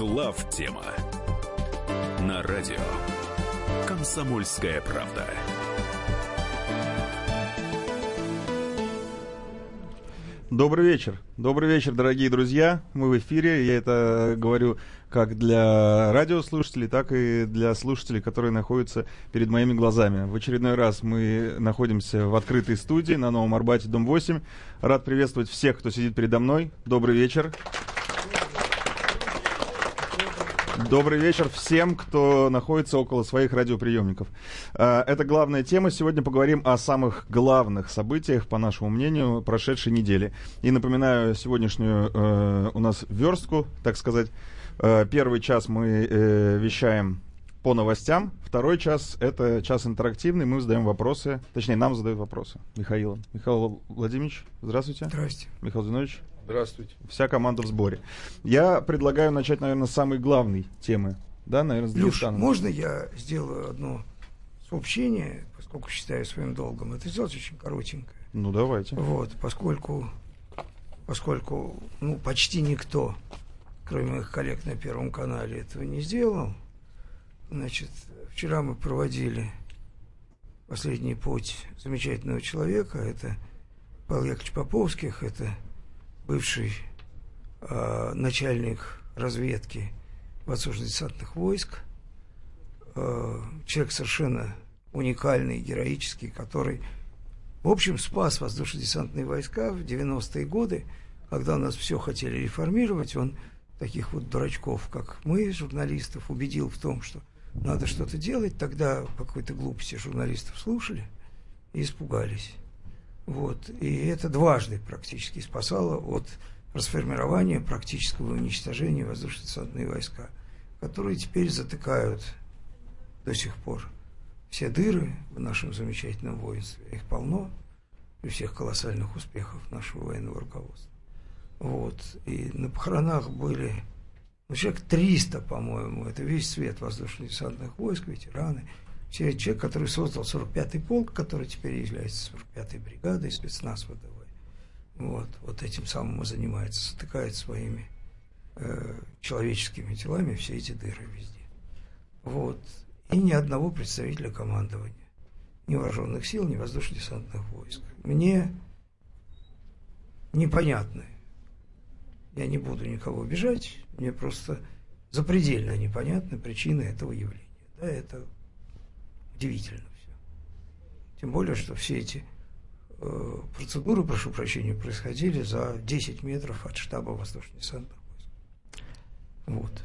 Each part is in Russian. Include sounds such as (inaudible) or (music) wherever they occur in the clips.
Глав тема на радио Комсомольская правда. Добрый вечер. Добрый вечер, дорогие друзья. Мы в эфире. Я это говорю как для радиослушателей, так и для слушателей, которые находятся перед моими глазами. В очередной раз мы находимся в открытой студии на Новом Арбате, дом 8. Рад приветствовать всех, кто сидит передо мной. Добрый вечер. Добрый вечер всем, кто находится около своих радиоприемников. А, это главная тема. Сегодня поговорим о самых главных событиях, по нашему мнению, прошедшей недели. И напоминаю сегодняшнюю э, у нас верстку, так сказать. Э, первый час мы э, вещаем по новостям. Второй час — это час интерактивный. Мы задаем вопросы. Точнее, нам задают вопросы. Михаил. Михаил Владимирович, здравствуйте. Здрасте. Михаил Зинович. Здравствуйте. Вся команда в сборе. Я предлагаю начать, наверное, с самой главной темы. Да, наверное, с Люш, можно я сделаю одно сообщение, поскольку считаю своим долгом? Это сделать очень коротенькое. Ну, давайте. Вот, поскольку, поскольку ну, почти никто, кроме моих коллег на Первом канале, этого не сделал, значит, вчера мы проводили последний путь замечательного человека. Это Павел Яковлевич Поповских, это бывший э, начальник разведки воздушно-десантных войск, э, человек совершенно уникальный, героический, который, в общем, спас воздушно-десантные войска в 90-е годы, когда нас все хотели реформировать, он таких вот дурачков, как мы, журналистов, убедил в том, что надо что-то делать, тогда по какой-то глупости журналистов слушали и испугались. Вот. И это дважды практически спасало от расформирования, практического уничтожения воздушно-десантные войска, которые теперь затыкают до сих пор все дыры в нашем замечательном воинстве. Их полно при всех колоссальных успехах нашего военного руководства. Вот. И на похоронах были ну, человек 300, по-моему, это весь свет воздушно-десантных войск, ветераны – человек, который создал 45-й полк, который теперь является 45-й бригадой спецназ ВДВ. Вот, вот этим самым и занимается, затыкает своими э, человеческими телами все эти дыры везде. Вот. И ни одного представителя командования. Ни вооруженных сил, ни воздушно-десантных войск. Мне непонятно. Я не буду никого обижать, мне просто запредельно непонятны причины этого явления. Да, это удивительно все. Тем более, что все эти э, процедуры, прошу прощения, происходили за 10 метров от штаба воздушно-десантных войск. Вот.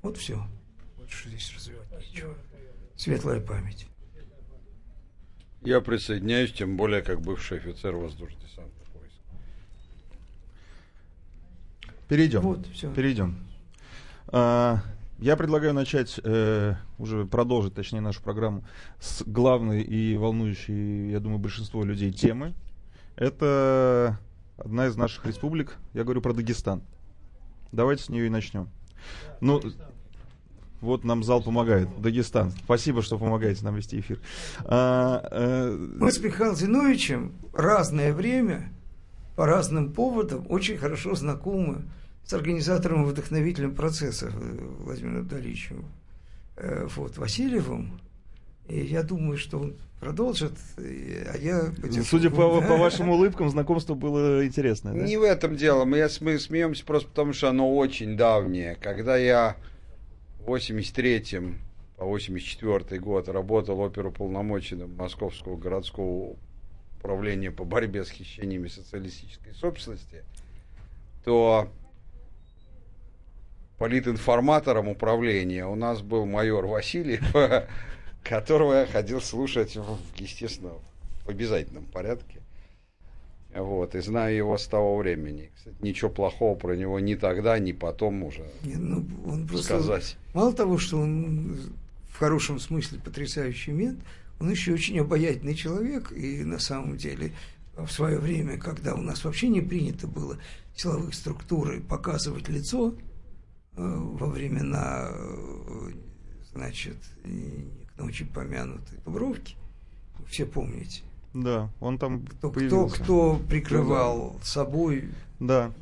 Вот все. Больше здесь развивать ничего. Светлая память. Я присоединяюсь, тем более как бывший офицер воздушно-десантных войск. Перейдем. Вот, все. Перейдем. А, я предлагаю начать, э, уже продолжить, точнее, нашу программу с главной и волнующей, я думаю, большинство людей темы. Это одна из наших республик. Я говорю про Дагестан. Давайте с нее и начнем. Ну, вот нам зал помогает. Дагестан. Спасибо, что помогаете нам вести эфир. А, э, Мы с Михаилом Зиновичем разное время, по разным поводам, очень хорошо знакомы с организатором и вдохновителем процесса э, Владимиром Абдаличем э, вот, Васильевым. И я думаю, что он продолжит, а я... судя по, по вашим улыбкам, знакомство было интересное. да? Не в этом дело. Мы, мы смеемся просто потому, что оно очень давнее. Когда я в 83-м по 84 год работал оперуполномоченным Московского городского управления по борьбе с хищениями социалистической собственности, то политинформатором управления у нас был майор Васильев, (laughs) которого я ходил слушать, естественно, в обязательном порядке. Вот, и знаю его с того времени. Кстати, ничего плохого про него ни тогда, ни потом уже Не, ну, он просто, сказать. Мало того, что он в хорошем смысле потрясающий мент, он еще очень обаятельный человек, и на самом деле в свое время, когда у нас вообще не принято было силовых структур показывать лицо во времена, э, значит, ночи помянутой Дубровки, все помните, Да, он там кто, кто, появился. кто прикрывал собой Да.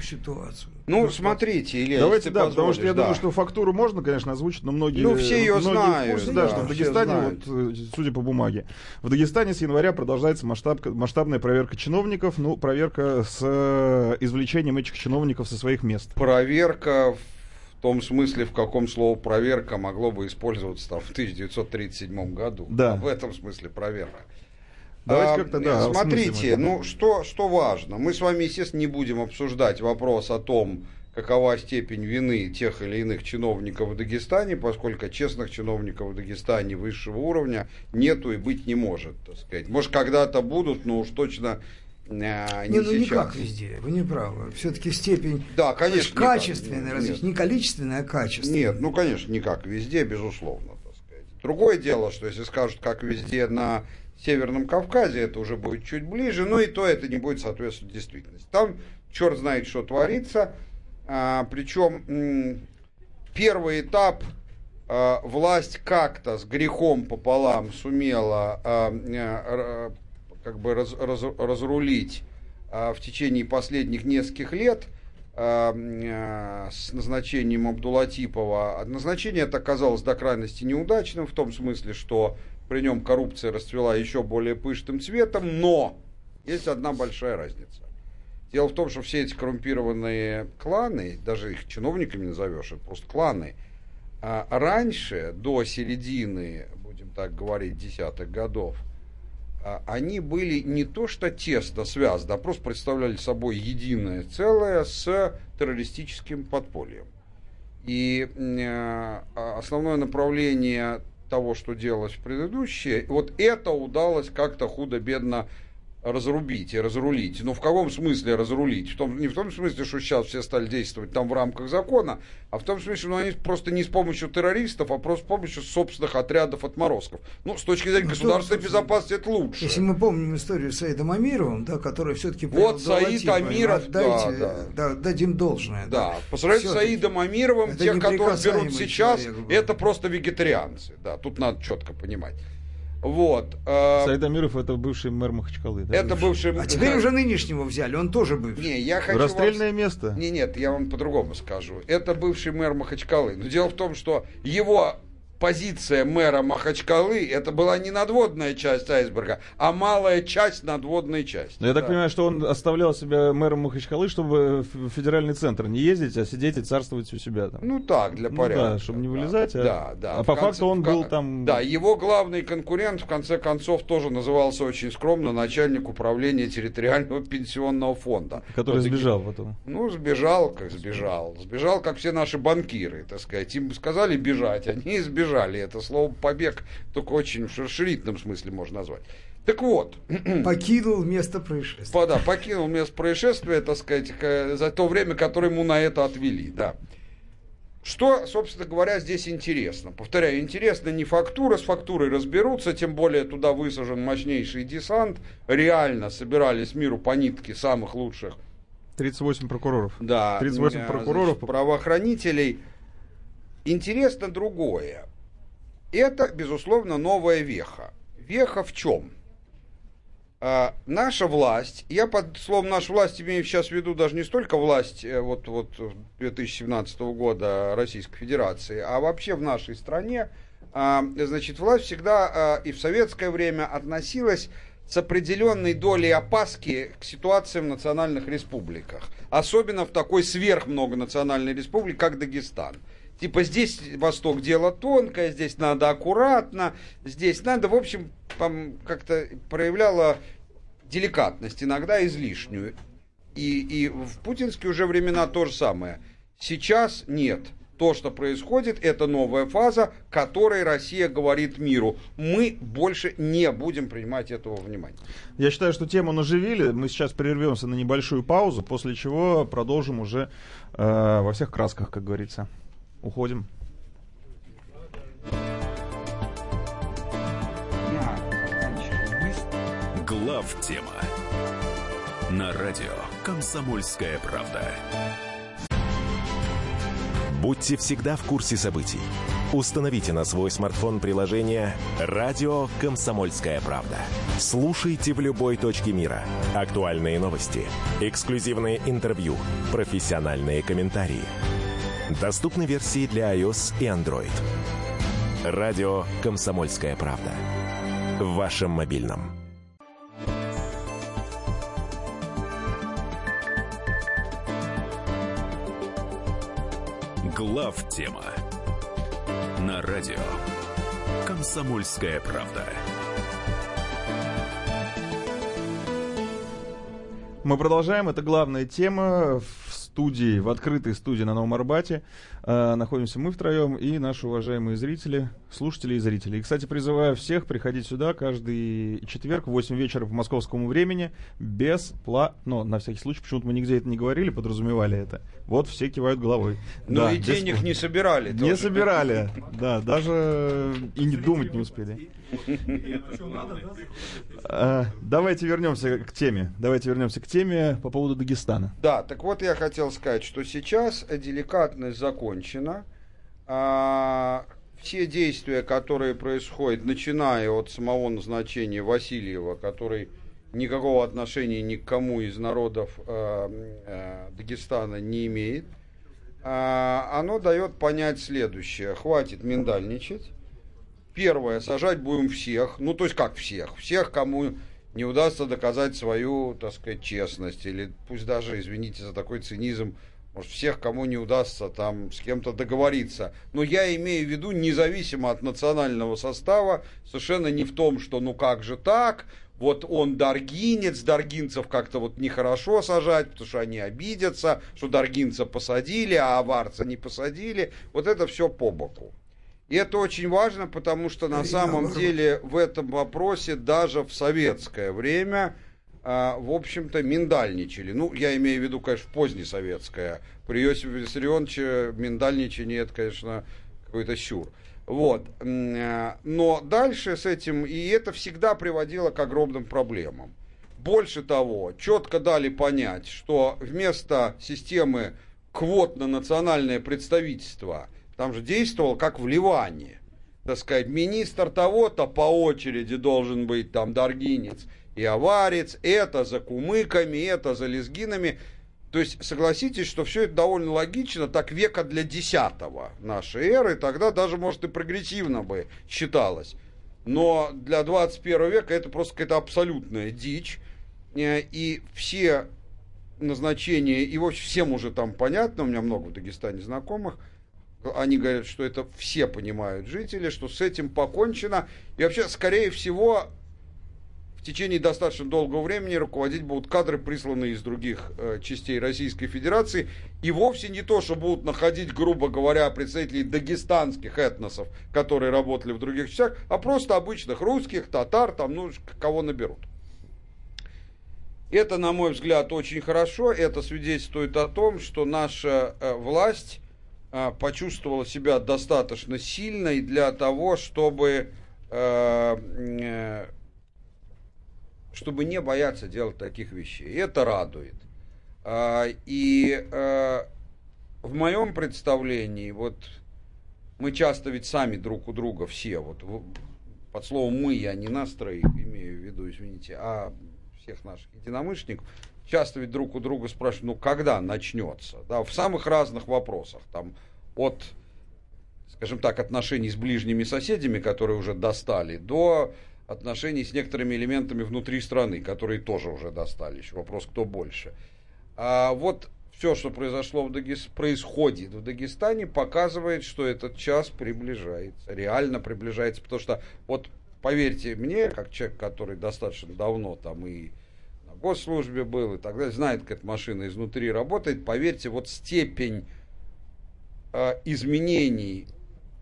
Ситуацию. Ну, Просто- смотрите, Илья, Давайте, если да, ты потому что я позволишь, думаю, да. что фактуру можно, конечно, озвучить, но многие... Ну, все её многие знают, курсе, да, да, что в Дагестане, знают. вот, э, судя по бумаге, в Дагестане с января продолжается масштаб, масштабная проверка чиновников, ну, проверка с э, извлечением этих чиновников со своих мест. Проверка в том смысле, в каком слово проверка могло бы использоваться там, в 1937 году. Да. В этом смысле проверка. Давайте А, как-то, да, Смотрите, ну что, что важно? Мы с вами, естественно, не будем обсуждать вопрос о том, какова степень вины тех или иных чиновников в Дагестане, поскольку честных чиновников в Дагестане высшего уровня нету и быть не может, так сказать. Может, когда-то будут, но уж точно э, не, Не, ну не сейчас. как везде, вы не правы. Все-таки степень Да, конечно. никак. качественное Нет. различие, не количественное, а качественное. Нет, ну, конечно, не как везде, безусловно, так сказать. Другое дело, что если скажут, как везде на Северном Кавказе, это уже будет чуть ближе, но и то это не будет соответствовать действительности. Там черт знает, что творится. А, причем первый этап а, власть как-то с грехом пополам сумела а, р- как бы раз- раз- разрулить в течение последних нескольких лет а, с назначением Абдулатипова. Назначение это оказалось до крайности неудачным, в том смысле, что при нем коррупция расцвела еще более пышным цветом, но есть одна большая разница. Дело в том, что все эти коррумпированные кланы, даже их чиновниками назовешь, это просто кланы, а раньше, до середины, будем так говорить, десятых годов, а, они были не то что тесно связаны, а просто представляли собой единое целое с террористическим подпольем. И э, основное направление того, что делалось в предыдущие, вот это удалось как-то худо-бедно разрубить и разрулить. Ну, в каком смысле разрулить? В том, не в том смысле, что сейчас все стали действовать там в рамках закона, а в том смысле, что ну, они просто не с помощью террористов, а просто с помощью собственных отрядов отморозков. Ну, с точки зрения Ну, государственной безопасности это лучше. Если мы помним историю с Саидом Амировым, да, который все-таки Вот Саид Амиров, да, да. да, дадим должное. Да, по сравнению с. Саидом Амировым, Это тех, которых берут сейчас, человек это просто вегетарианцы. Да, тут надо четко понимать. Вот. э, Саид Амиров это бывший мэр Махачкалы. да? это бывший... А теперь уже нынешнего взяли, он тоже бывший. Не, я хочу вам Расстрельное место. Не, нет, я вам по-другому скажу. Это бывший мэр Махачкалы. Но дело в том, что его позиция мэра Махачкалы это была не надводная часть айсберга, а малая часть надводной части. Но я так Да. понимаю, что он оставлял себя мэром Махачкалы, чтобы в федеральный центр не ездить, а сидеть и царствовать у себя там. Ну так, для Ну порядка. да, чтобы не вылезать, а- Да, да. а по конце- факту он был там- Да, его главный конкурент, в конце концов, тоже назывался очень скромно начальник управления территориального пенсионного фонда. Который Вот сбежал потом. Ну, сбежал, как сбежал. Сбежал, как все наши банкиры, так сказать. Им сказали бежать, они и сбежали. Это слово побег только очень в расширительном смысле можно назвать. Так вот, (clears throat) Покинул место происшествия. по- да, покинул место происшествия, так сказать, за то время, которое ему на это отвели, да. Что, собственно говоря, здесь интересно? Повторяю, интересно не фактура, с фактурой разберутся, тем более туда высажен мощнейший десант. Реально собирались миру по нитке самых лучших 38 прокуроров. да, 38 э, прокуроров. значит, правоохранителей. Интересно другое. Это, безусловно, новая веха. Веха в чем? А, наша власть, я под словом наша власть имею сейчас в виду даже не столько власть э, вот, вот 2017 года Российской Федерации, а вообще в нашей стране, а, значит, власть всегда а, и в советское время относилась с определенной долей опаски к ситуациям в национальных республиках. Особенно в такой сверхмногонациональной республике, как Дагестан. Типа здесь Восток дело тонкое, здесь надо аккуратно, здесь надо, в общем, там как-то проявляла деликатность, иногда излишнюю. И, и в путинские уже времена то же самое. Сейчас нет. То, что происходит, это новая фаза, которой Россия говорит миру. Мы больше не будем принимать этого внимания. Я считаю, что тему наживили. Мы сейчас прервемся на небольшую паузу, после чего продолжим уже э, во всех красках, как говорится. Уходим. Глав тема на радио Комсомольская правда. Будьте всегда в курсе событий. Установите на свой смартфон приложение «Радио Комсомольская правда». Слушайте в любой точке мира. Актуальные новости, эксклюзивные интервью, профессиональные комментарии. Доступны версии для iOS и Android. «Радио Комсомольская правда». В вашем мобильном. Глав тема на радио Комсомольская правда. Мы продолжаем. Это главная тема в студии, в открытой студии на Новом Арбате. Э, находимся мы втроем и наши уважаемые зрители, слушатели и зрители. И, кстати, призываю всех приходить сюда каждый четверг в 8 вечера по московскому времени бесплатно. Но, на всякий случай, почему-то мы нигде это не говорили, подразумевали это. Вот все кивают головой. Ну Да, и денег бесплатно. не собирали. Не тоже. собирали, да, даже и не думать не успели. А, Давайте вернемся к теме. Давайте вернемся к теме по поводу Дагестана. Да, так вот я хотел сказать, что сейчас деликатность закончена. Все действия, которые происходят, начиная от самого назначения Васильева, который никакого отношения ни к кому из народов э, э, Дагестана не имеет, а, оно дает понять следующее. Хватит миндальничать. Первое, сажать будем всех. Ну, то есть как всех? Всех, кому не удастся доказать свою, так сказать, честность. Или пусть даже, извините за такой цинизм, может, всех, кому не удастся там с кем-то договориться. Но я имею в виду, независимо от национального состава, совершенно не в том, что ну как же так, вот он даргинец, даргинцев как-то вот нехорошо сажать, потому что они обидятся, что даргинца посадили, а аварца не посадили. Вот это все по боку. И это очень важно, потому что на самом деле в этом вопросе даже в советское время, в общем-то, миндальничали. Ну, я имею в виду, конечно, позднесоветское. При Иосифе Виссарионовиче миндальничание, это, конечно, какой-то щур. Вот. А, Но дальше с этим, и это всегда приводило к огромным проблемам. Больше того, четко дали понять, что вместо системы квот на национальное представительство, там же действовал как в Ливане, так сказать, министр того-то по очереди должен быть там даргинец и аварец, это за кумыками, это за лезгинами. То есть согласитесь, что все это довольно логично, так века для десятого нашей эры, тогда даже, может, и прогрессивно бы считалось. Но для 21 века это просто какая-то абсолютная дичь. Э, И все назначения, и вообще всем уже там понятно, у меня много в Дагестане знакомых, они говорят, что это все понимают жители, что с этим покончено. И вообще, скорее всего, в течение достаточно долгого времени руководить будут кадры, присланные из других э, частей Российской Федерации. И вовсе не то, что будут находить, грубо говоря, представителей дагестанских этносов, которые работали в других частях, а просто обычных русских, татар, там, ну, кого наберут. Это, на мой взгляд, очень хорошо. Это свидетельствует о том, что наша э, власть э, почувствовала себя достаточно сильной для того, чтобы, э, э, чтобы не бояться делать таких вещей. И это радует. А, и э, в моем представлении, вот мы часто ведь сами друг у друга все, вот под словом мы я не нас троих имею в виду, извините, а всех наших единомышленников, часто ведь друг у друга спрашивают, ну когда начнется, да, в самых разных вопросах, там от, скажем так, отношений с ближними соседями, которые уже достали, до отношений с некоторыми элементами внутри страны, которые тоже уже достали, еще вопрос, кто больше. А вот все, что произошло в Дагес... происходит в Дагестане, показывает, что этот час приближается, реально приближается, потому что вот поверьте мне, как человек, который достаточно давно там и на госслужбе был и так далее, знает, как эта машина изнутри работает, поверьте, вот степень э, изменений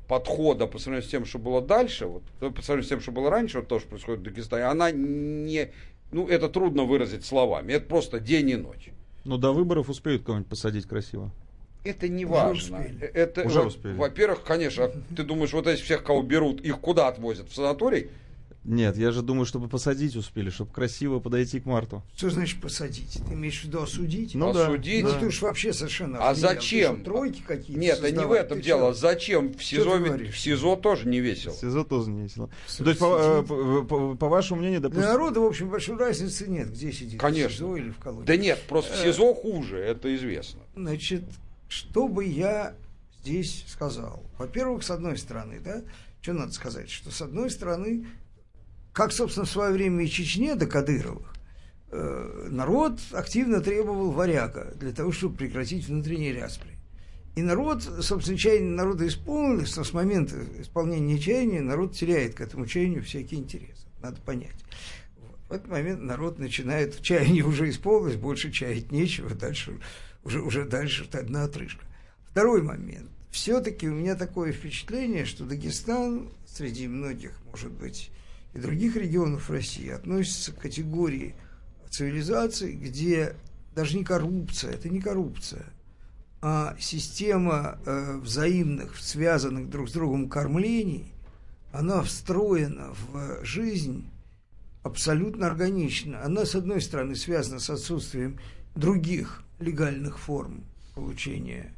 подхода по сравнению с тем, что было дальше, вот, ну, по сравнению с тем, что было раньше, вот то, что происходит в Дагестане, она не, ну, это трудно выразить словами, это просто день и ночь. Но до выборов успеют кого-нибудь посадить красиво. Это не Уже важно. успели. Это, Уже во- успели. Во-первых, конечно, ты думаешь, вот эти всех, кого берут, их куда отвозят? В санаторий? Нет, я же думаю, чтобы посадить успели, чтобы красиво подойти к марту. Что значит посадить? Ты имеешь в виду осудить? Ну да. Осудить? Ну, ты уж вообще совершенно... А. Ты зачем? что, тройки какие-то Нет, да не в создавать? этом Ты дело. что? Зачем? В СИЗО, ты в СИЗО тоже не весело. СИЗО тоже не весело. С- То есть, по, сидеть. по- по- по вашему мнению, Для допустим... народа, в общем, большой разницы нет, где сидит. Конечно. В СИЗО или в колонии. Да нет, просто в СИЗО хуже, это известно. Значит, что бы я здесь сказал? Во-первых, с одной стороны, да, что надо сказать, что с одной стороны, как, собственно, в свое время и Чечне до Кадыровых, э, народ активно требовал варяга для того, чтобы прекратить внутренние распри. И народ, собственно, чаяние народа исполнилось, но с момента исполнения чаяния народ теряет к этому чаянию всякий интерес. Надо понять. Вот. В этот момент народ начинает, чаяние уже исполнилось, больше чаять нечего, дальше уже, уже дальше одна отрыжка. Второй момент. Все-таки у меня такое впечатление, что Дагестан среди многих, может быть, и других регионов России относится к категории цивилизаций, где даже не коррупция, это не коррупция, а система э, взаимных, связанных друг с другом кормлений, она встроена в жизнь абсолютно органично. Она, с одной стороны, связана с отсутствием других легальных форм получения.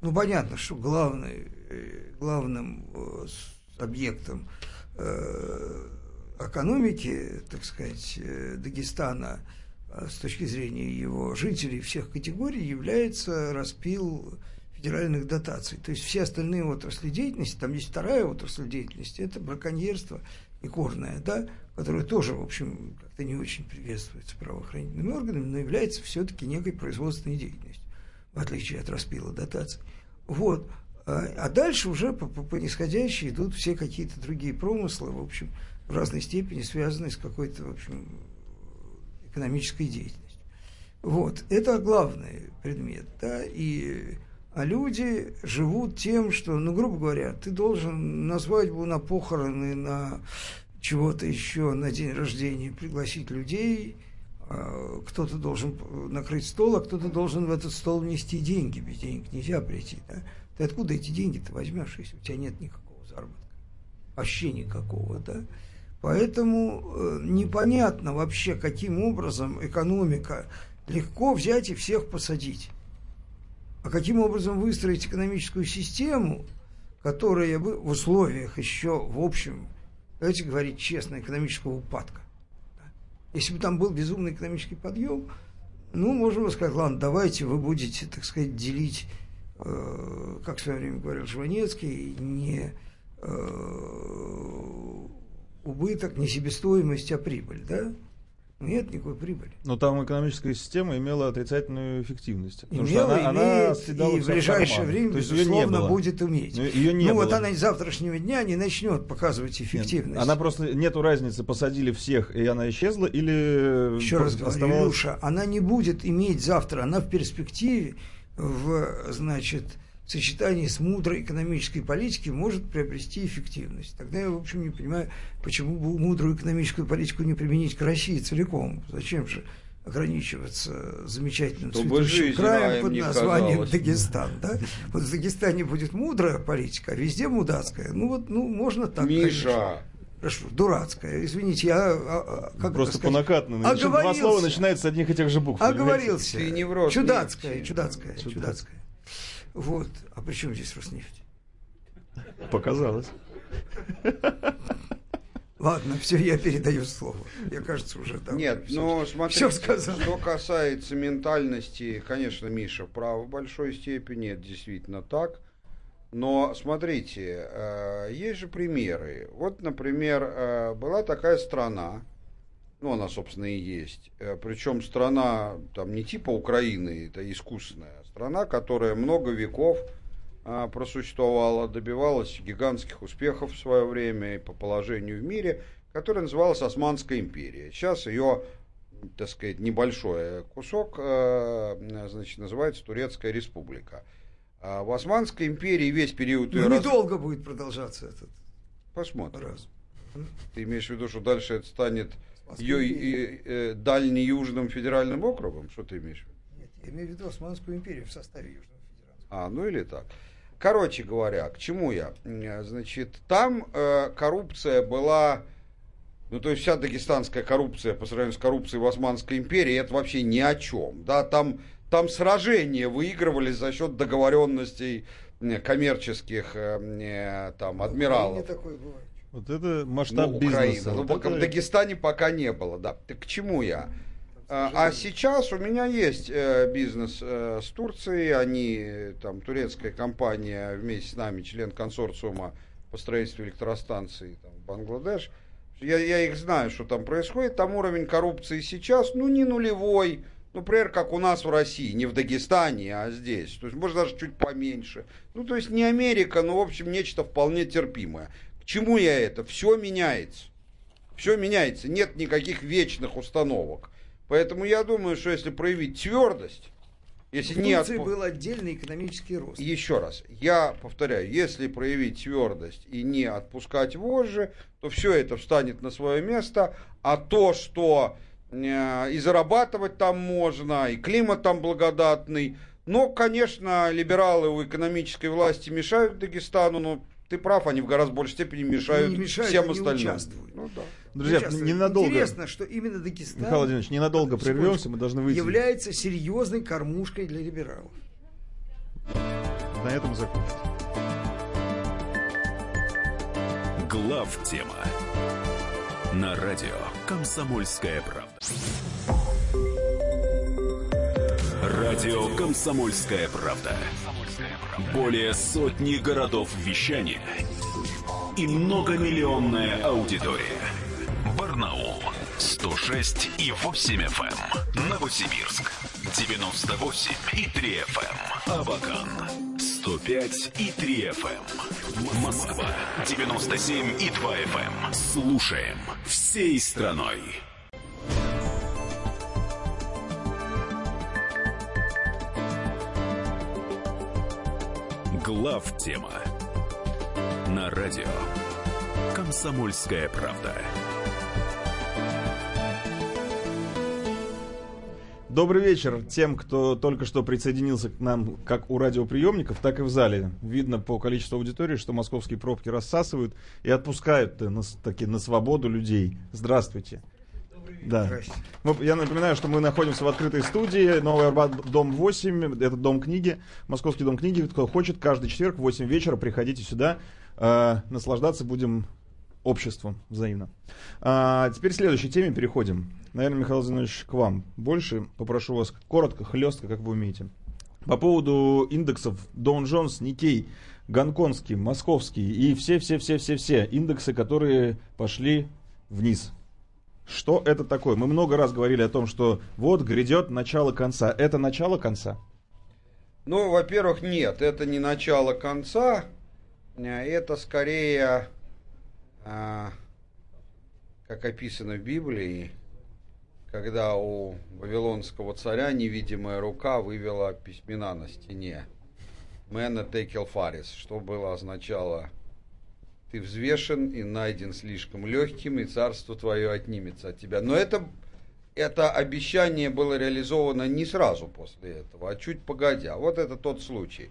Ну, понятно, что главный, э, главным э, объектом экономики, так сказать, э, Дагестана э, с точки зрения его жителей всех категорий является распил федеральных дотаций. То есть все остальные отрасли деятельности, там есть вторая отрасль деятельности, это браконьерство и корное, да, которое тоже, в общем, как-то не очень приветствуется правоохранительными органами, но является все-таки некой производственной деятельностью, в отличие от распила дотаций. Вот. А а дальше уже по, по, по нисходящей идут все какие-то другие промыслы, в общем, в разной степени связанные с какой-то, в общем, экономической деятельностью. Вот, это главный предмет, да, и а люди живут тем, что, ну, грубо говоря, ты должен на свадьбу, на похороны, на чего-то еще, на день рождения пригласить людей, а, кто-то должен накрыть стол, а кто-то должен в этот стол внести деньги, без денег нельзя прийти, да. Ты откуда эти деньги-то возьмешь, если у тебя нет никакого заработка? Вообще никакого, да. Поэтому э, непонятно вообще, каким образом экономика легко взять и всех посадить. А каким образом выстроить экономическую систему, которая бы в условиях еще, в общем, давайте говорить честно, экономического упадка. Если бы там был безумный экономический подъем, ну, можно бы сказать, ладно, давайте вы будете, так сказать, делить, как в свое время говорил Жванецкий, не э, убыток, не себестоимость, а прибыль, да? Нет никакой прибыли. Но там экономическая система имела отрицательную эффективность. потому что Имела, она- она имеет, съедала и в ближайшее карман. время, То есть ее не безусловно, было. будет иметь. Ну, ее не ну, вот было. она с завтрашнего дня не начнет показывать Нет, эффективность. Она просто нету разницы, посадили всех, и она исчезла, или Еще раз говорю, оставалась- Илюша, она не будет иметь завтра, она в перспективе, в, значит, сочетании с мудрой экономической политикой может приобрести эффективность. Тогда я, в общем, не понимаю, почему бы мудрую экономическую политику не применить к России целиком. Зачем же ограничиваться замечательным Чтобы цветущим краем раем под названием. Дагестан. Да? Вот в Дагестане будет мудрая политика, а везде мудацкая. Ну вот, ну, можно так, конечно. Миша, Прошу, дурацкая. Извините, я... а, а, как Просто это по сказать? накатанной. Причем Два слова начинаются с одних и тех же букв. Оговорился. Ты не в Роснефти. Чудацкая, чудацкая, Чудацкая. чудацкая. Вот. А при чем здесь Роснефть? Показалось. Ладно, все, я передаю слово. Я, кажется, уже там. Нет, всё- ну смотри, всё сказал. что касается ментальности, конечно, Миша прав в большой степени, это действительно так. Но смотрите, э, есть же примеры. Вот, например, э, была такая страна, ну, она, собственно, и есть. Э, Причем страна, там, не типа Украины, это искусственная страна, которая много веков а, просуществовала, добивалась гигантских успехов в свое время и по положению в мире, которая называлась Османская империя. Сейчас ее, так сказать, небольшой кусок, значит, называется Турецкая республика. А в Османской империи весь период Ну, раз- недолго будет продолжаться этот Посмотрим. раз. Ты имеешь в виду, что дальше это станет ее империей. э, дальне-южным федеральным округом? Что ты имеешь в виду? Нет, я имею в виду Османскую империю в составе Южного Федерации. А, ну или так. Короче говоря, к чему я? Э, Значит, там э, коррупция была Ну, то есть вся дагестанская коррупция по сравнению с коррупцией в Османской империи, это вообще ни о чем. Да, там, там сражения выигрывались за счет договоренностей коммерческих э, э, там, адмиралов. Не такое бывает. Вот это масштаб Ну, бизнеса. Украина. Ну, Вот это- В Дагестане пока не было, да. Так к чему я? А, а сейчас у меня есть э, бизнес э, с Турцией. Они, там, турецкая компания вместе с нами, член консорциума по строительству электростанций там, в Бангладеш. Я, я их знаю, что там происходит. Там уровень коррупции сейчас, ну, не нулевой. Например, как у нас в России, не в Дагестане, а здесь. То есть, может, даже чуть поменьше. Ну, то есть, не Америка, но, в общем, нечто вполне терпимое. К чему я это? Все меняется. Все меняется. Нет никаких вечных установок. Поэтому я думаю, что если проявить твердость, если В не отпу- был отдельный экономический рост. еще раз, я повторяю, если проявить твердость и не отпускать вожжи, то все это встанет на свое место, а то, что и зарабатывать там можно, и климат там благодатный, но, конечно, либералы у экономической власти мешают Дагестану, но ты прав, они в гораздо большей степени мешают, не мешают, всем остальным. участвуют. Ну да. Друзья, Сейчас ненадолго. Интересно, что именно Дагестан Михаил Владимирович, ненадолго прервемся, мы должны выйти. является серьезной кормушкой для либералов. На этом закончим. Глав тема на радио Комсомольская правда. Радио Комсомольская правда. Более сотни городов вещания и многомиллионная аудитория. Барнаул 106 и 8 FM. Новосибирск 98 и 3 FM. Абакан 105 и 3 FM. Москва 97 и 2 FM. Слушаем всей страной. Глав тема на радио Комсомольская правда. Добрый вечер тем, кто только что присоединился к нам как у радиоприемников, так и в зале. Видно по количеству аудитории, что московские пробки рассасывают и отпускают на, с- таки на свободу людей. Здравствуйте. Да. Мы- я напоминаю, что мы находимся в открытой студии. Новый Арбат, дом 8. Это дом книги. Московский дом книги. Кто хочет, каждый четверг в 8 вечера приходите сюда. Э, наслаждаться будем обществом взаимно. А, теперь к следующей теме переходим. Наверное, Михаил Зинович, к вам. Больше попрошу вас коротко, хлестко, как вы умеете. По поводу индексов Dow Jones, Никей, Гонконгский, Московский и все-все-все-все-все индексы, которые пошли вниз. Что это такое? Мы много раз говорили о том, что вот грядет начало конца. Это начало конца? Ну, во-первых, нет, это не начало конца, это скорее, как описано в Библии, когда у вавилонского царя невидимая рука вывела письмена на стене. Мэна текел фарис, что было означало ты взвешен и найден слишком легким, и царство твое отнимется от тебя. Но это, это обещание было реализовано не сразу после этого, а чуть погодя. Вот это тот случай.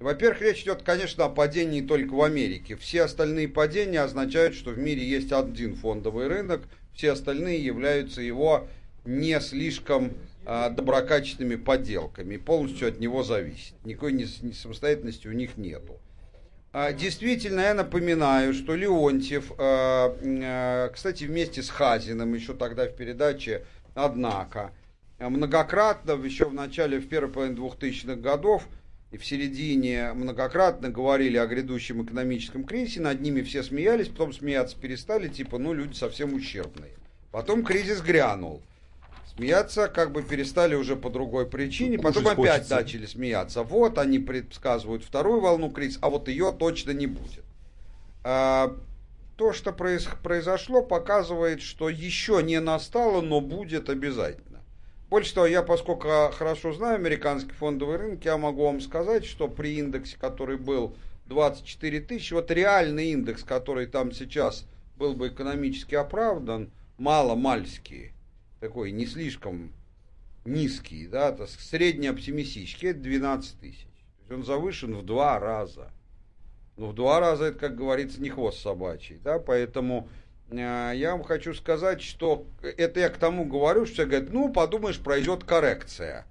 Во-первых, речь идет, конечно, о падении только в Америке. Все остальные падения означают, что в мире есть один фондовый рынок, все остальные являются его не слишком а, доброкачественными подделками, полностью от него зависит. Никакой нес- не- самостоятельности у них нету. А, Действительно, я напоминаю, что Леонтьев, а, а, кстати, вместе с Хазиным, еще тогда в передаче «Однако», многократно, еще в начале, в первой половине 2000-х годов и в середине многократно говорили о грядущем экономическом кризисе, над ними все смеялись, потом смеяться перестали, типа, ну, люди совсем ущербные. Потом кризис грянул. Смеяться как бы перестали уже по другой причине, потом Кушать опять хочется. начали смеяться. Вот они предсказывают вторую волну кризиса, а вот ее точно не будет. А, то, что произошло, показывает, что еще не настало, но будет обязательно. Больше того, я, поскольку хорошо знаю американский фондовый рынок, я могу вам сказать, что при индексе, который был 24 тысячи, вот реальный индекс, который там сейчас был бы экономически оправдан, мало-мальский, такой не слишком низкий, да, среднеоптимистический, это 12 тысяч. Он завышен в два раза. Ну, в два раза это, как говорится, не хвост собачий, да, поэтому я вам хочу сказать, что это я к тому говорю, что я говорю, ну, подумаешь, пройдет коррекция.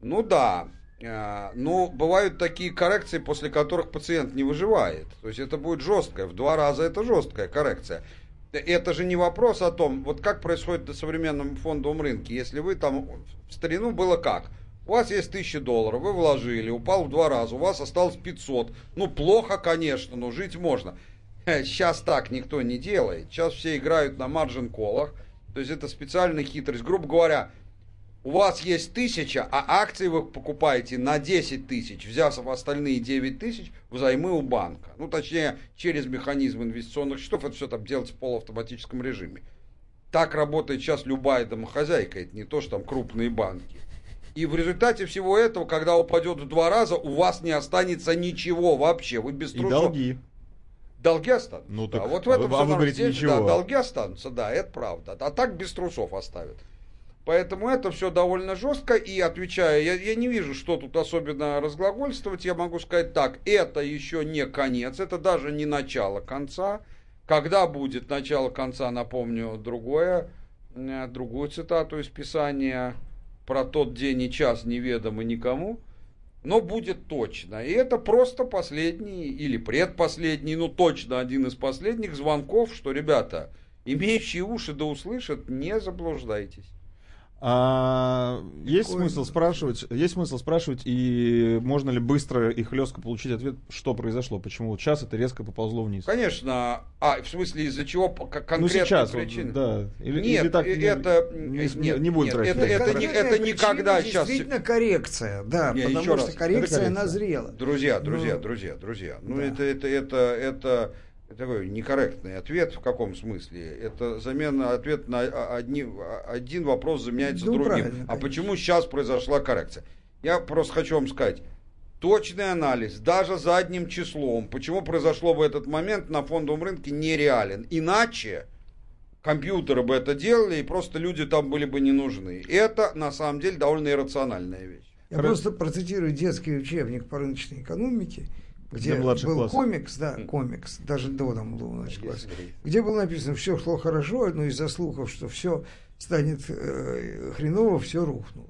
Ну да, э, но бывают такие коррекции, после которых пациент не выживает. То есть это будет жесткая, в два раза это жесткая коррекция. Это же не вопрос о том, вот как происходит на современном фондовом рынке. Если вы там, в старину было как? У вас есть 1000 долларов, вы вложили, упал в два раза, у вас осталось 500. Ну, плохо, конечно, но жить можно. (laughs) Сейчас так никто не делает. Сейчас все играют на маржин-колах. То есть это специальная хитрость. Грубо говоря, у вас есть тысяча, а акции вы покупаете на 10 тысяч, взяв остальные 9 тысяч взаймы у банка. Ну, точнее, через механизм инвестиционных счетов, это все там делается в полуавтоматическом режиме. Так работает сейчас любая домохозяйка, это не то, что там крупные банки. И в результате всего этого, когда упадет в два раза, у вас не останется ничего вообще. Вы без трусов. И долги. Долги останутся. Ну, так, да. Вот в этом а вы говорите здесь, ничего. Да, долги останутся, да, это правда. А так без трусов оставят. Поэтому это все довольно жестко. И отвечая, я, я не вижу, что тут особенно разглагольствовать. Я могу сказать так, это еще не конец, это даже не начало конца. Когда будет начало конца, напомню другое, э, другую цитату из Писания про тот день и час неведомо никому, но будет точно. И это просто последний или предпоследний, ну точно один из последних звонков, что, ребята, имеющие уши да услышат, не заблуждайтесь. А, есть смысл спрашивать, есть смысл спрашивать, и можно ли быстро и хлестко получить ответ, что произошло, почему вот сейчас это резко поползло вниз? Конечно, а в смысле из-за чего конкретно ну сейчас, причины? Вот, да. Или, нет, или так, это не, не, не будет нет, это, это, не, это никогда сейчас. Действительно коррекция, да, нет, потому что раз. коррекция, коррекция назрела. Друзья, друзья, ну, друзья, друзья. Ну да. это, это, это, это такой некорректный ответ в каком смысле? Это замена ответ на одни, один вопрос заменяется ну, другим. А почему сейчас произошла коррекция? Я просто хочу вам сказать, точный анализ, даже задним числом, почему произошло в этот момент на фондовом рынке нереален. Иначе компьютеры бы это делали, и просто люди там были бы не нужны. Это на самом деле довольно иррациональная вещь. Я Раз... просто процитирую детский учебник по рыночной экономике где был классов. комикс, да, комикс, даже до там был младший класс, где было написано, все шло хорошо, но из-за слухов, что все станет э, хреново, все рухнуло.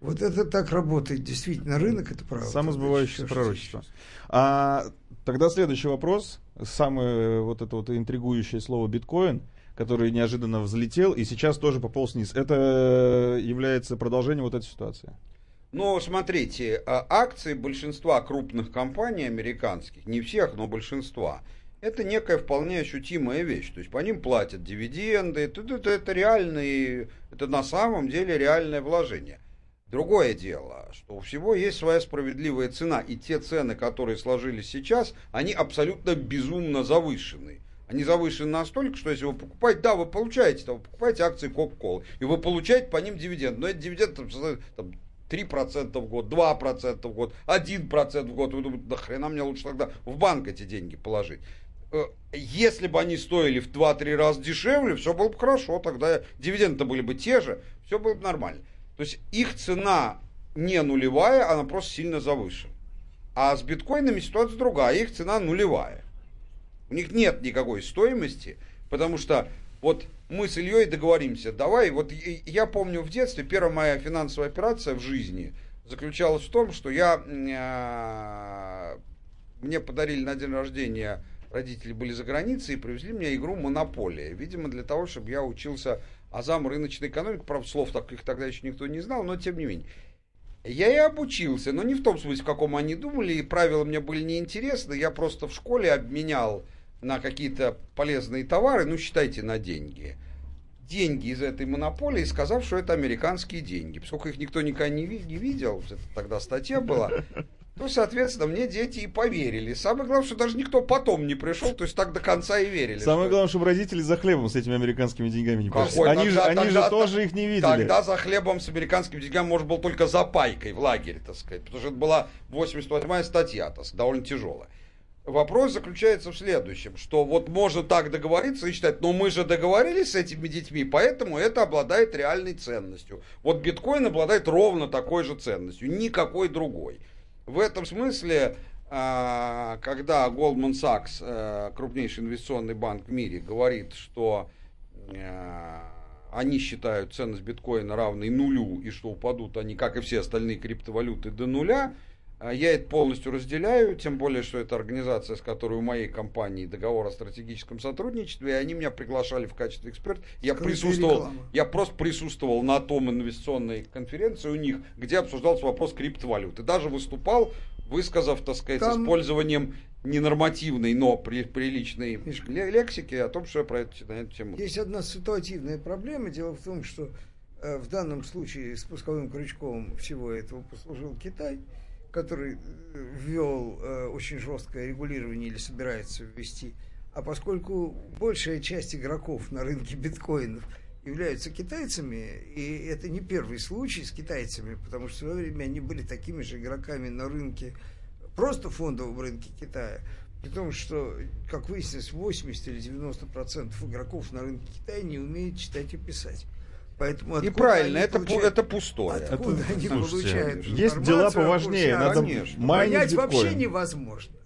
Вот это так работает, действительно, рынок это правда. Самосбывающееся пророчество. А тогда следующий вопрос, самое вот это вот интригующее слово биткоин, который неожиданно взлетел и сейчас тоже пополз вниз. Это является продолжением вот этой ситуации? Но смотрите, а, акции большинства крупных компаний американских, не всех, но большинства, это некая вполне ощутимая вещь. То есть по ним платят дивиденды, это, это, это реальные, это на самом деле реальное вложение. Другое дело, что у всего есть своя справедливая цена, и те цены, которые сложились сейчас, они абсолютно безумно завышены. Они завышены настолько, что если вы покупаете, да, вы получаете, вы покупаете акции Coca-Cola, и вы получаете по ним дивиденд, но эти дивиденды там, там, 3% в год, 2% в год, 1% в год. Вы думаете, да хрена мне лучше тогда в банк эти деньги положить. Э, если бы они стоили в 2-3 раза дешевле, все было бы хорошо, тогда дивиденды были бы те же, все было бы нормально. То есть их цена не нулевая, она просто сильно завышена. А с биткоинами ситуация другая, их цена нулевая. У них нет никакой стоимости, потому что вот мы с Ильей договоримся, давай, вот я помню в детстве, первая моя финансовая операция в жизни заключалась в том, что я, э, мне подарили на день рождения, родители были за границей и привезли мне игру «Монополия». Видимо, для того, чтобы я учился азам рыночной экономики, правда, слов таких тогда еще никто не знал, но тем не менее. Я и обучился, но не в том смысле, в каком они думали, и правила мне были неинтересны, я просто в школе обменял на какие-то полезные товары, ну, считайте, на деньги. Деньги из этой монополии, сказав, что это американские деньги. Поскольку их никто никогда не, не видел, это тогда статья была, то, соответственно, мне дети и поверили. Самое главное, что даже никто потом не пришел, то есть так до конца и верили. Самое что... главное, чтобы родители за хлебом с этими американскими деньгами не пришли. Они, тогда, же, они тогда, же тоже их не видели. Тогда за хлебом с американскими деньгами можно было только за пайкой в лагере, так сказать. Потому что это была 88-я статья, так сказать, довольно тяжелая. Вопрос заключается в следующем, что вот можно так договориться и считать, но мы же договорились с этими детьми, поэтому это обладает реальной ценностью. Вот биткоин обладает ровно такой же ценностью, никакой другой. В этом смысле, а, когда Goldman Sachs, э, крупнейший инвестиционный банк в мире, говорит, что э, они считают ценность биткоина равной нулю, и что упадут они, как и все остальные криптовалюты, до нуля, а я это полностью разделяю, тем более, что это организация, с которой у моей компании договор о стратегическом сотрудничестве, и они меня приглашали в качестве эксперта. Я присутствовал, я просто присутствовал на том инвестиционной конференции у них, где обсуждался вопрос криптовалюты. Даже выступал, высказав, так сказать, Там... использованием ненормативной, но при, приличной Мишка, лексики о том, что я про эту, на эту тему. Есть одна ситуативная проблема. Дело в том, что э, в данном случае спусковым крючком всего этого послужил Китай – который э, ввел э, очень жесткое регулирование или собирается ввести, а поскольку большая часть игроков на рынке биткоинов являются китайцами, и это не первый случай с китайцами, потому что в свое время они были такими же игроками на рынке, просто фондовом рынке Китая, при том, что, как выяснилось, 80 или 90 процентов игроков на рынке Китая не умеют читать и писать. Поэтому и правильно, это, получают... это пустое. Откуда это, они слушайте, получают Есть дела поважнее, надо Конечно. Понять вообще невозможно.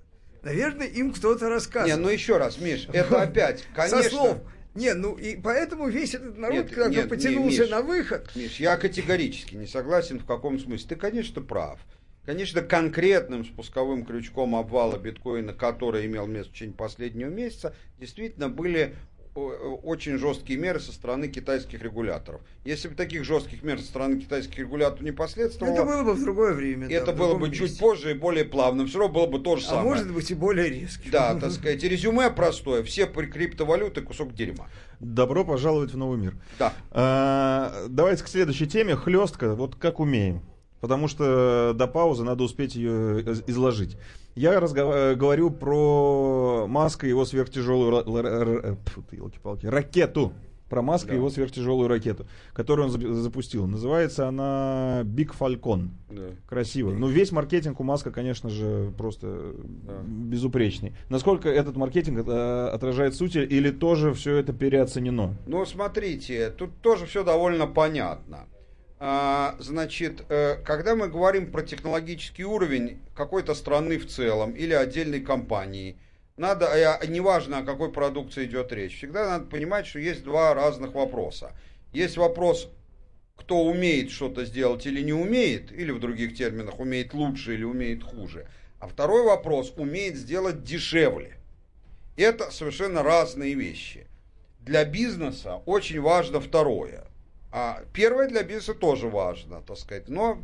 Наверное, им кто-то рассказывает. Не, ну еще раз, Миш, это опять, конечно... Со слов. Не, ну и поэтому весь этот народ нет, как нет, потянулся не, Миш, на выход. Миш, я категорически не согласен в каком смысле. Ты, конечно, прав. Конечно, конкретным спусковым крючком обвала биткоина, который имел место в течение последнего месяца, действительно были очень жесткие меры со стороны китайских регуляторов. Если бы таких жестких мер со стороны китайских регуляторов не последствовало... Это было бы в другое время. Это да, было бы месте. чуть позже и более плавно. Все равно было бы то же а самое. А может быть и более резким. Да, (laughs) так сказать. Резюме простое. Все криптовалюты кусок дерьма. Добро пожаловать в новый мир. Да. А, давайте к следующей теме. Хлестка. Вот как умеем. Потому что до паузы надо успеть ее изложить. Я разгов... Э, говорю про Маска и его сверхтяжелую елки-палки, ракету. Про Маска да. и его сверхтяжелую ракету, которую он запустил. Называется она Big Falcon. Да. Красиво. Ну, весь маркетинг у Маска, конечно же, просто да. безупречный. Насколько этот маркетинг э, отражает суть, или тоже все это переоценено? Ну, смотрите, тут тоже все довольно понятно. А, значит, э, когда мы говорим про технологический уровень какой-то страны в целом или отдельной компании, надо, э, неважно, о какой продукции идет речь, всегда надо понимать, что есть два разных вопроса. Есть вопрос, кто умеет что-то сделать или не умеет, или в других терминах, умеет лучше или умеет хуже. А второй вопрос, умеет сделать дешевле. Это совершенно разные вещи. Для бизнеса очень важно второе. А первое для бизнеса тоже важно, так сказать, но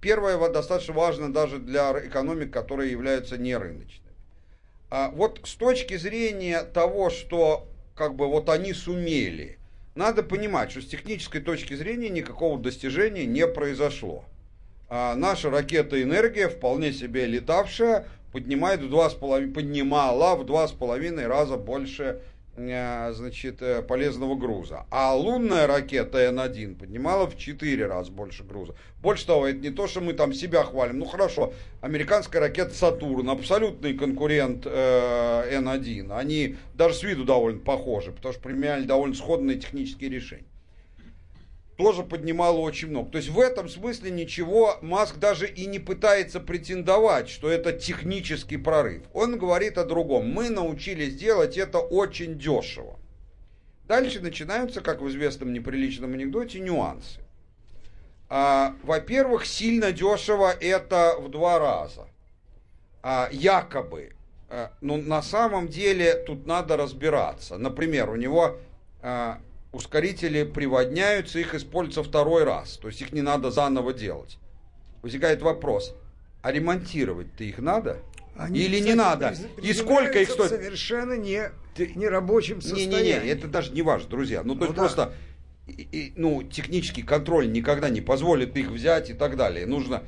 первое достаточно важно даже для экономик, которые являются нерыночными. А вот с точки зрения того, что как бы вот они сумели, надо понимать, что с технической точки зрения никакого достижения не произошло. А наша ракета «Энергия», вполне себе летавшая, поднимает в два с половиной, поднимала в два с половиной раза больше значит, э, полезного груза. А лунная ракета Н-1 поднимала в 4 раза больше груза. Больше того, это не то, что мы там себя хвалим. Ну хорошо, американская ракета Сатурн, абсолютный конкурент э, Н-1. Они даже с виду довольно похожи, потому что применяли довольно сходные технические решения тоже поднимало очень много. То есть в этом смысле ничего Маск даже и не пытается претендовать, что это технический прорыв. Он говорит о другом. Мы научились делать это очень дешево. Дальше начинаются, как в известном неприличном анекдоте, нюансы. А, во-первых, сильно дешево это в два раза. А, якобы. А, но на самом деле тут надо разбираться. Например, у него а, ускорители приводняются, их используются второй раз. То есть их не надо заново делать. Возникает вопрос, а ремонтировать-то их надо? Они, Или кстати, не надо? И сколько их стоит? Совершенно не, не рабочим состоянии. Не-не-не, это даже не важно, друзья. Ну, то ну, есть да. просто и, и, ну, технический контроль никогда не позволит их взять и так далее. Нужно...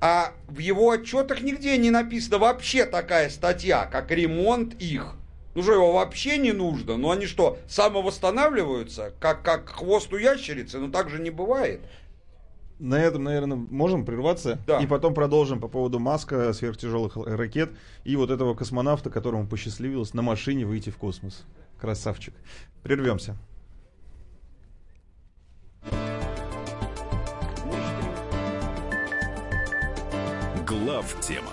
А в его отчетах нигде не написано вообще такая статья, как ремонт их. Ну что, его вообще не нужно? Ну они что, самовосстанавливаются, как, как хвост у ящерицы? Ну так же не бывает. На этом, наверное, можем прерваться да. и потом продолжим по поводу Маска, сверхтяжелых ракет и вот этого космонавта, которому посчастливилось на машине выйти в космос. Красавчик. Прервемся. Глав тема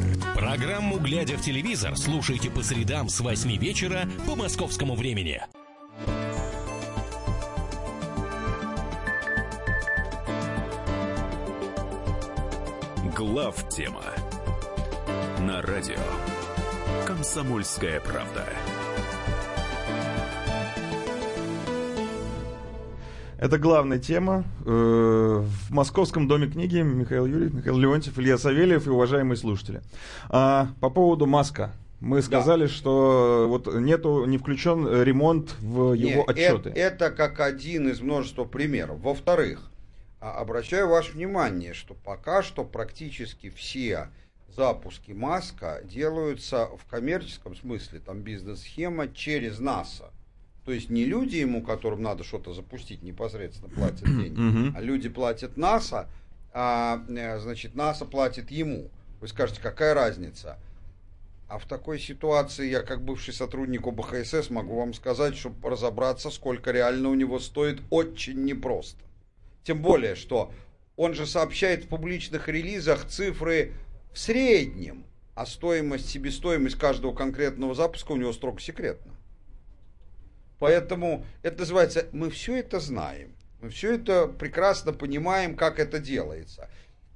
Программу «Глядя в телевизор» слушайте по средам с 8 вечера по московскому времени. Глав тема на радио Комсомольская правда. Это главная тема. Э, В Московском доме книги Михаил Юрьев, Михаил Леонтьев, Илья Савельев и уважаемые слушатели. А, По поводу Маска. Мы сказали, что вот нету, не включен ремонт в его Не, отчеты. э- Это, как один из множества примеров. Во-вторых, а, обращаю ваше внимание, что пока что практически все запуски Маска делаются в коммерческом смысле, там бизнес-схема через НАСА. То есть не люди ему, которым надо что-то запустить, непосредственно платят деньги, а люди платят НАСА, а э, значит НАСА платит ему. Вы скажете, какая разница? А в такой ситуации я, как бывший сотрудник ОБХСС, могу вам сказать, чтобы разобраться, сколько реально у него стоит, очень непросто. Тем более, что он же сообщает в публичных релизах цифры в среднем, а стоимость, себестоимость каждого конкретного запуска у него строго секретна. Поэтому это называется, мы все это знаем, мы все это прекрасно понимаем, как это делается.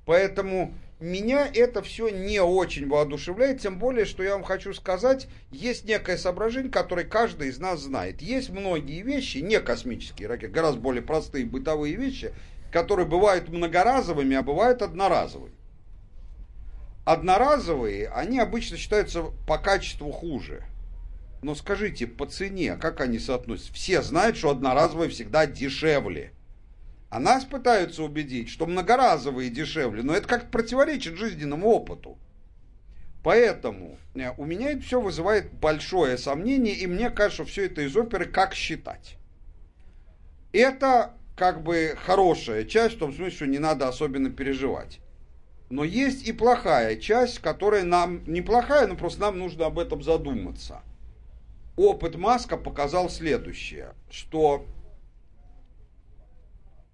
Поэтому меня это все не очень воодушевляет, тем более, что я вам хочу сказать, есть некое соображение, которое каждый из нас знает. Есть многие вещи, не космические ракеты, гораздо более простые бытовые вещи, которые бывают многоразовыми, а бывают одноразовыми. Одноразовые, они обычно считаются по качеству хуже. Но скажите, по цене, как они соотносятся? Все знают, что одноразовые всегда дешевле. А нас пытаются убедить, что многоразовые дешевле, но это как-то противоречит жизненному опыту. Поэтому э, у меня это все вызывает большое сомнение, и мне кажется, что все это из оперы «Как считать». Это как бы хорошая часть, в том смысле, что не надо особенно переживать. Но есть и плохая часть, которая нам неплохая, но просто нам нужно об этом задуматься. Опыт Маска показал следующее, что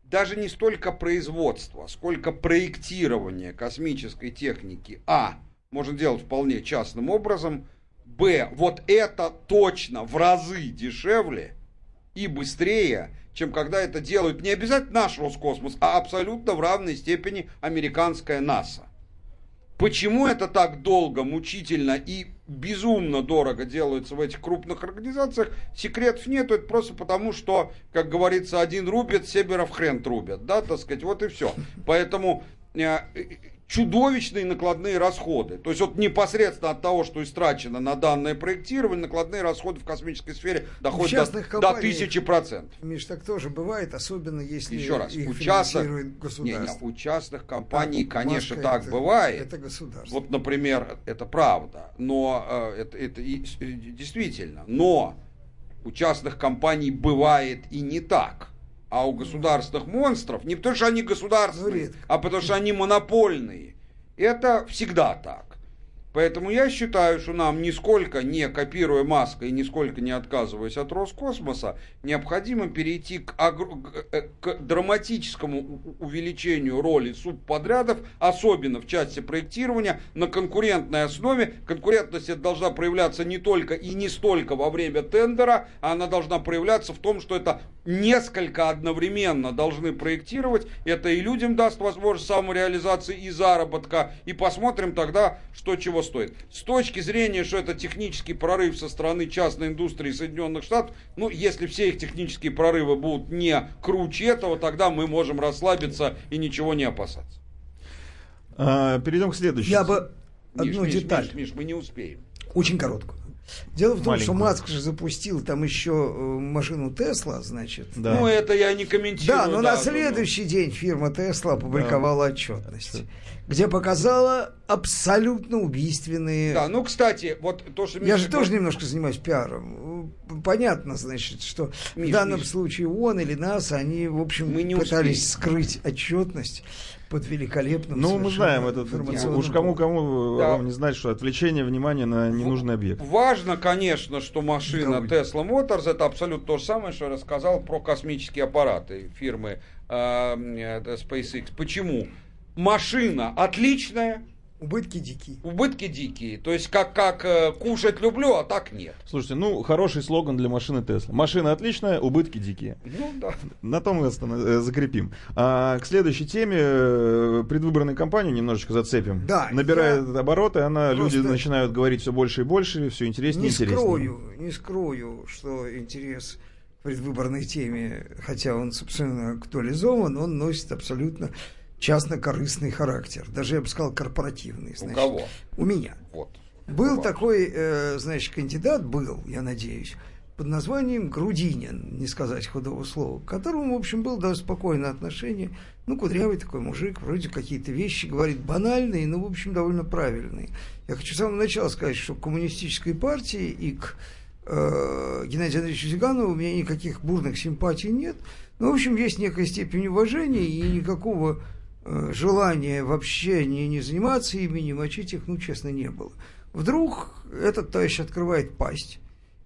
даже не столько производство, сколько проектирование космической техники, а, можно делать вполне частным образом, б, вот это точно в разы дешевле и быстрее, чем когда это делают не обязательно наш Роскосмос, а абсолютно в равной степени американская НАСА. Почему это так долго, мучительно и безумно дорого делается в этих крупных организациях, секретов нет, это просто потому, что, как говорится, один рубит, себеров хрен трубят, да, так сказать, вот и все. Поэтому э, чудовищные накладные расходы. То есть вот непосредственно от того, что истрачено на данное проектирование, накладные расходы в космической сфере доходят до, до тысячи процентов. Миш, так тоже бывает, особенно если Еще раз, их у частных, финансирует не, не, государство. у частных компаний, А, конечно, Маска так это- бывает. Это государство. Вот, например, это правда, но э, это, это и- э, действительно, но у частных компаний бывает и не так. А у государственных монстров, не потому что они Ну, государственные, редко. а потому что они монопольные. Это всегда так. Поэтому я считаю, что нам, нисколько не копируя Маска и нисколько не отказываясь от Роскосмоса, необходимо перейти к, э, к драматическому увеличению роли субподрядов, особенно в части проектирования, на конкурентной основе. Конкурентность эта должна проявляться не только и не столько во время тендера, а она должна проявляться в том, что это несколько одновременно должны проектировать. Это и людям даст возможность самореализации и заработка. И посмотрим тогда, что чего стоит. С точки зрения, что это технический прорыв со стороны частной индустрии Соединенных Штатов, ну, если все их технические прорывы будут не круче этого, тогда мы можем расслабиться и ничего не опасаться. А, перейдем к следующему. Я бы Миш, одну Миш, деталь, Миш, Миш, мы не успеем. очень короткую. Дело в том, что Маленькую. Маск же запустил там еще э, машину Тесла, значит. Да. Ну, это я не комментирую. Да, но на ну, следующий день фирма Тесла опубликовала отчетность, где показала абсолютно убийственные... Да, ну, кстати, вот то, что... Я же тоже немножко занимаюсь пиаром. Понятно, значит, что Миш, в данном Миш. случае он или нас, они, в общем, Мы не пытались успеем. скрыть отчетность под великолепным Ну, мы знаем, это информационным уж кому-кому Да. вам не знать, что отвлечение внимания на ненужный объект. Важно, конечно, что машина Никого. Tesla Motors это абсолютно то же самое, что я рассказал про космические аппараты фирмы э, э, SpaceX. Почему? Машина отличная, Убытки дикие. убытки дикие. То есть как, как э, кушать люблю, а так нет. Слушайте, ну, хороший слоган для машины Тесла. Машина отличная, убытки дикие. Ну да. На том мы останов- э, закрепим. А, к следующей теме э, предвыборной кампанию немножечко зацепим. Да, Набирает обороты, она люди просто начинают говорить все больше и больше, все интереснее Не и интереснее. скрою, не скрою, что интерес к предвыборной теме, хотя он, собственно, актуализован, он носит абсолютно частно-корыстный характер. Даже, я бы сказал, корпоративный. У значит. кого? У меня. Вот. Был Вот. такой, э, значит, кандидат, был, я надеюсь, под названием Грудинин, не сказать худого слова, к которому, в общем, было даже спокойное отношение. Ну, кудрявый такой мужик, вроде какие-то вещи говорит банальные, но, в общем, довольно правильные. Я хочу с самого начала сказать, что к коммунистической партии и к э, Геннадию Андреевичу Зиганову у меня никаких бурных симпатий нет. Но, в общем, есть некая степень уважения и никакого желания вообще не, не заниматься ими, не мочить их, ну, честно, не было. Вдруг этот товарищ открывает пасть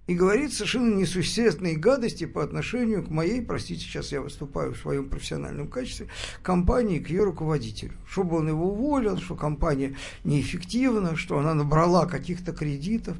и говорит совершенно несущественные гадости по отношению к моей, простите, сейчас я выступаю в своем профессиональном качестве, компании, к ее руководителю. Чтобы он его уволил, что компания неэффективна, что она набрала каких-то кредитов,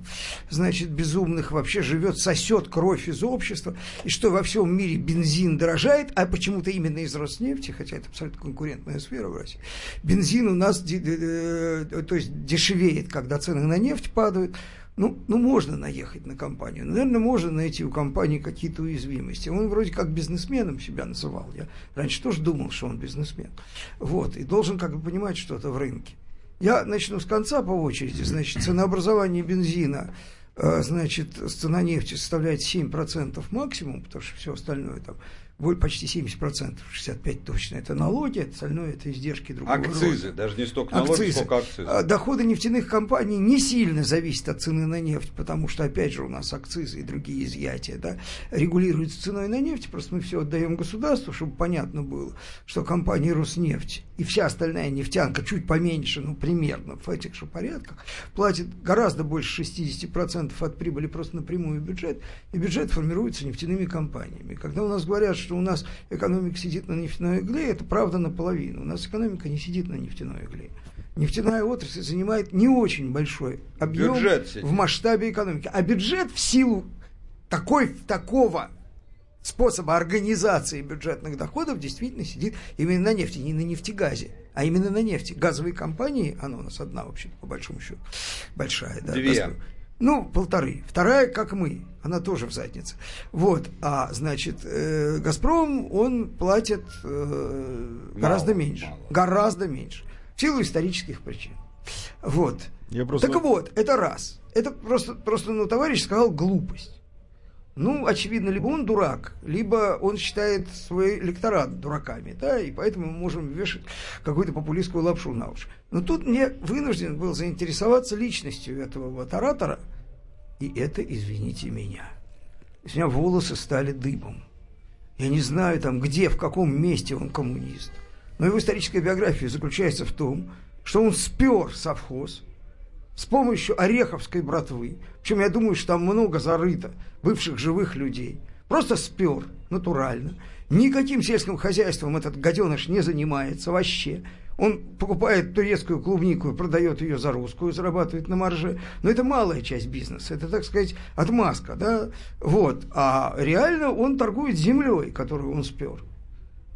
значит, безумных, вообще живет, сосет кровь из общества, и что во всем мире бензин дорожает, а почему-то именно из Роснефти, хотя это абсолютно конкурентная сфера в России, бензин у нас де- э, то есть дешевеет, когда цены на нефть падают, ну, ну, можно наехать на компанию. Наверное, можно найти у компании какие-то уязвимости. Он вроде как бизнесменом себя называл. Я раньше тоже думал, что он бизнесмен. Вот. И должен как бы понимать что-то в рынке. Я начну с конца по очереди. Значит, ценообразование бензина, э, значит, цена нефти составляет 7% максимум, потому что все остальное там более почти 70%, 65% точно, это налоги, остальное это издержки другого Акцизы, рода. даже не столько налоги, Акцизы. сколько акцизы. А, Доходы нефтяных компаний не сильно зависят от цены на нефть, потому что, опять же, у нас акцизы и другие изъятия да, регулируются ценой на нефть. Просто мы все отдаем государству, чтобы понятно было, что компания Роснефть и вся остальная нефтянка чуть поменьше, ну, примерно в этих же порядках, платит гораздо больше 60% от прибыли просто напрямую в бюджет, и бюджет формируется нефтяными компаниями. Когда у нас говорят, что у нас экономика сидит на нефтяной игле, это правда наполовину. У нас экономика не сидит на нефтяной игле. Нефтяная отрасль занимает не очень большой объем Бюджет сидит. в масштабе экономики. А бюджет в силу такой, такого способа организации бюджетных доходов действительно сидит именно на нефти, не на нефтегазе, а именно на нефти. Газовые компании, она у нас одна вообще по большому счету, большая, да. Две. «Газпром». Ну, полторы. Вторая, как мы, она тоже в заднице. Вот, а, значит, э, «Газпром», он платит э, гораздо Мало, меньше. мало. Гораздо меньше. В силу исторических причин. Вот. Я просто... Так вот, это раз. Это просто, просто, ну, товарищ сказал глупость. Ну, очевидно, либо он дурак, либо он считает свой электорат дураками, да, и поэтому мы можем вешать какую-то популистскую лапшу на уши. Но тут мне вынужден был заинтересоваться личностью этого вот оратора, и это, извините меня. У меня волосы стали дыбом. Я не знаю там, где, в каком месте он коммунист. Но его историческая биография заключается в том, что он спер совхоз, с помощью Ореховской братвы, причем я думаю, что там много зарыто бывших живых людей, просто спер, натурально. Никаким сельским хозяйством этот гаденыш не занимается вообще. Он покупает турецкую клубнику и продает ее за русскую, зарабатывает на марже. Но это малая часть бизнеса, это, так сказать, отмазка, да? Вот. А реально он торгует землей, которую он спер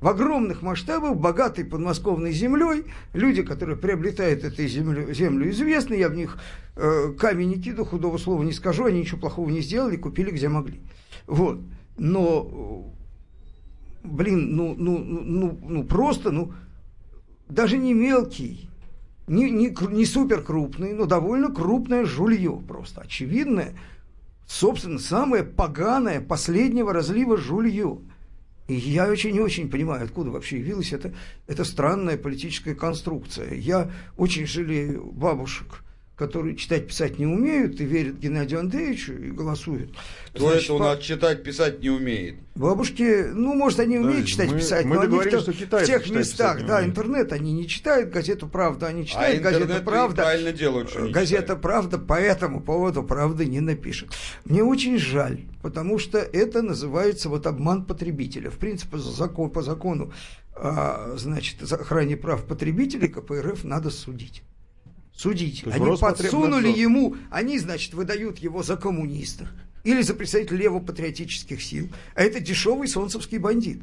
в огромных масштабах, богатой подмосковной землей. Люди, которые приобретают эту землю, землю известны, я в них э, камень не худого слова не скажу, они ничего плохого не сделали, купили где могли. Вот. Но, блин, ну, ну, ну, ну, просто, ну, даже не мелкий, не, не, не супер крупный, но довольно крупное жулье просто, очевидное, собственно, самое поганое последнего разлива жулье. Я очень не очень понимаю, откуда вообще явилась эта, эта странная политическая конструкция. Я очень жалею бабушек, которые читать, писать не умеют и верят Геннадию Андреевичу и голосуют. Кто Значит, это у нас читать, писать не умеет? Бабушки, ну, может, они умеют Подожди, читать, мы, писать, мы но они в, что в тех местах, да, интернет они не читают, газету «Правда» они читают, а газету «Правда». правильно делают, что не Газета читают. «Правда» по этому поводу «Правды» не напишет. Мне очень жаль, потому что это называется вот обман потребителя. В принципе, закон, по закону, а, значит, охране прав потребителей КПРФ надо судить судить. Они подсунули ему, они, значит, выдают его за коммуниста или за представителя левопатриотических сил. А это дешевый солнцевский бандит.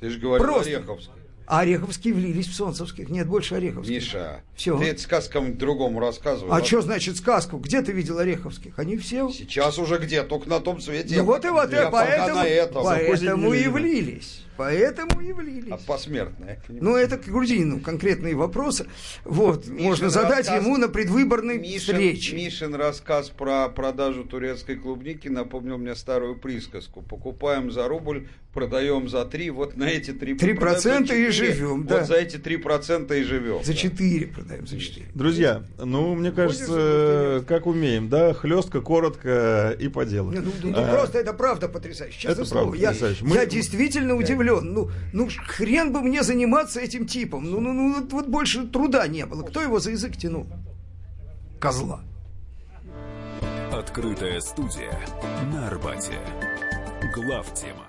Ты же говорил Просто. Ореховский. А Ореховские влились в Солнцевских. Нет, больше Ореховских. Миша, все. ты это сказкам другому рассказывал. А, а что значит сказку? Где ты видел Ореховских? Они все... Сейчас уже где? Только на том свете. Ну вот и вот, я поэтому, поэтому и влились. Поэтому и влились. А посмертное. Ну, это к Грудинину конкретные вопросы. Вот, Мишин можно задать рассказ... ему на предвыборной Мишин, встрече. Мишин рассказ про продажу турецкой клубники напомнил мне старую присказку. Покупаем за рубль, продаем за три, вот на эти три Три процента и живем, да. Вот за эти три процента и живем. За четыре да. продаем, за четыре. Друзья, ну, мне кажется, как умеем, да, хлестко, коротко и по делу. Ну, ну, ну а, просто это правда потрясающе. Честное это слово. Правда я, Мы... я действительно удивлен удивлен. Ну, ну, хрен бы мне заниматься этим типом. Ну, ну, ну, вот больше труда не было. Кто его за язык тянул? Козла. Открытая студия на Арбате. Глав тема.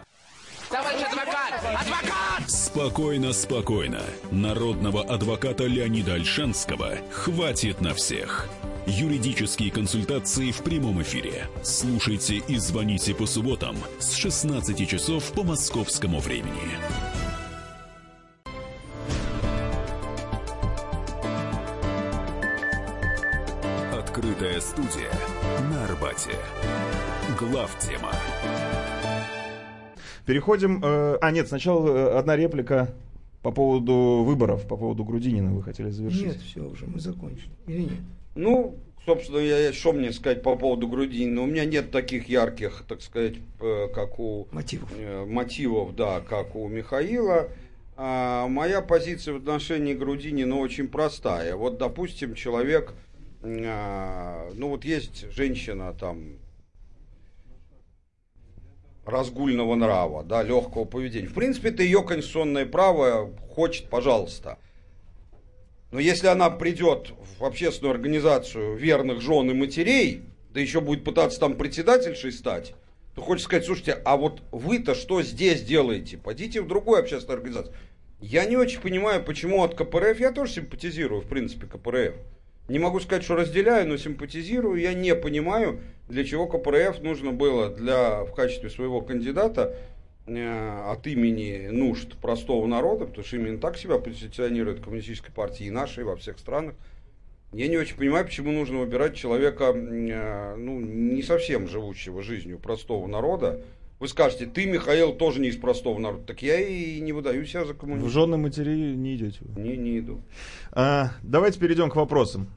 Товарищ адвокат! Адвокат! Спокойно, спокойно. Народного адвоката Леонида Альшанского хватит на всех. Юридические консультации в прямом эфире. Слушайте и звоните по субботам с 16 часов по московскому времени. Открытая студия на Арбате. Глав тема. Переходим... Э, а, нет, сначала э, одна реплика по поводу выборов, по поводу Грудинина вы хотели завершить. Нет, все уже, мы закончили. Или нет? Ну, собственно, я, что мне сказать по поводу Грудинина? У меня нет таких ярких, так сказать, как у... Мотивов. Э, мотивов, да, как у Михаила. А, моя позиция в отношении Грудинина очень простая. Вот, допустим, человек, а, ну вот есть женщина там разгульного нрава, да, легкого поведения. В принципе, это ее конституционное право, хочет, пожалуйста – но если она придет в общественную организацию верных жен и матерей, да еще будет пытаться там председательшей стать, то хочется сказать, слушайте, а вот вы-то что здесь делаете? Пойдите в другую общественную организацию. Я не очень понимаю, почему от КПРФ, я тоже симпатизирую, в принципе, КПРФ. Не могу сказать, что разделяю, но симпатизирую. Я не понимаю, для чего КПРФ нужно было для, в качестве своего кандидата от имени нужд простого народа, потому что именно так себя позиционирует коммунистическая партия и нашей во всех странах. Я не очень понимаю, почему нужно выбирать человека, э, ну, не совсем живущего жизнью простого народа. Вы скажете, ты, Михаил, тоже не из простого народа. Так я и не выдаю себя за коммуниста. В жены матери не идете? Не, не иду. А, давайте перейдем к вопросам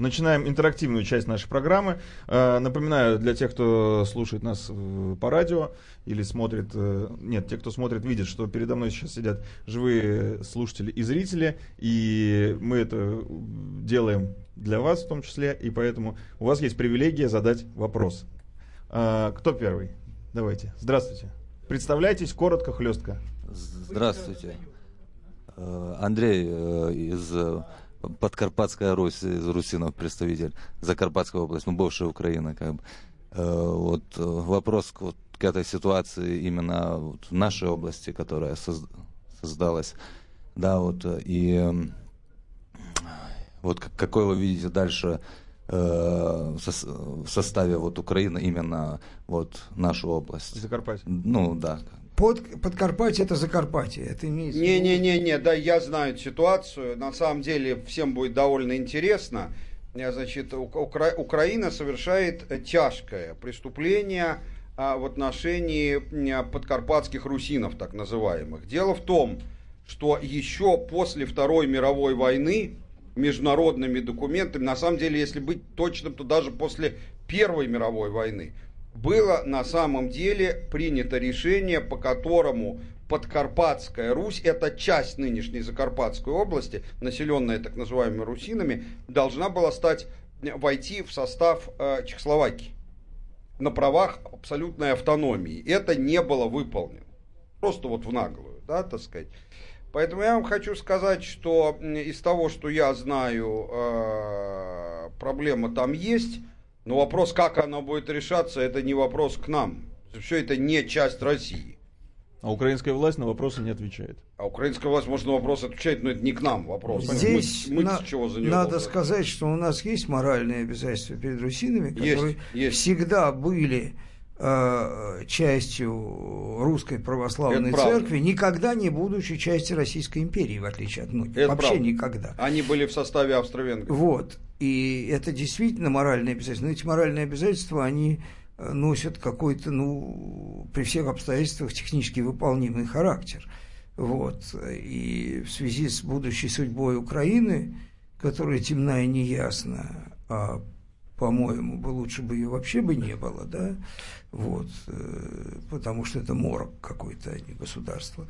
начинаем интерактивную часть нашей программы. Э, напоминаю, для тех, кто слушает нас э, по радио или смотрит... Э, нет, те, кто смотрит, видят, что передо мной сейчас сидят живые слушатели и зрители, и мы это делаем для вас в том числе, и поэтому у вас есть привилегия задать вопрос. Кто первый? Давайте. Здравствуйте. Представляйтесь коротко, хлестко. Здравствуйте. Андрей из Подкарпатская Русь, Русинов представитель, Закарпатская область, ну, бывшая Украина, как бы. Э, вот э, вопрос к, вот, к этой ситуации именно вот, в нашей области, которая создалась, да, вот, и вот какой вы видите дальше э, в составе вот Украины именно вот нашу область. Закарпатье. Ну да. Под, Подкарпатье это Закарпатье. Это не, не, не, не, не, да, я знаю ситуацию. На самом деле всем будет довольно интересно. Значит, Укра... Украина совершает тяжкое преступление а, в отношении подкарпатских русинов, так называемых. Дело в том, что еще после Второй мировой войны международными документами, на самом деле, если быть точным, то даже после Первой мировой войны, было на самом деле принято решение, по которому Подкарпатская Русь, это часть нынешней Закарпатской области, населенная так называемыми русинами, должна была стать, войти в состав э, Чехословакии на правах абсолютной автономии. Это не было выполнено. Просто вот в наглую, да, так сказать. Поэтому я вам хочу сказать, что из того, что я знаю, э, проблема там есть, но вопрос, как она будет решаться, это не вопрос к нам. Все это не часть России. А украинская власть на вопросы не отвечает. А украинская власть может на вопросы отвечать, но это не к нам вопрос. Здесь мы, мы на, чего за надо сказать, что у нас есть моральные обязательства перед русинами, которые есть, есть. всегда были э, частью русской православной это церкви, правда. никогда не будучи частью Российской империи, в отличие от многих. Это Вообще правда. никогда. Они были в составе Австро-Венгрии. Вот. И это действительно моральные обязательства. Но эти моральные обязательства, они носят какой-то, ну, при всех обстоятельствах технически выполнимый характер. Вот. И в связи с будущей судьбой Украины, которая темна и неясна, а по-моему, бы лучше бы ее вообще бы не было, да, вот, э, потому что это морок какой-то, а не государство.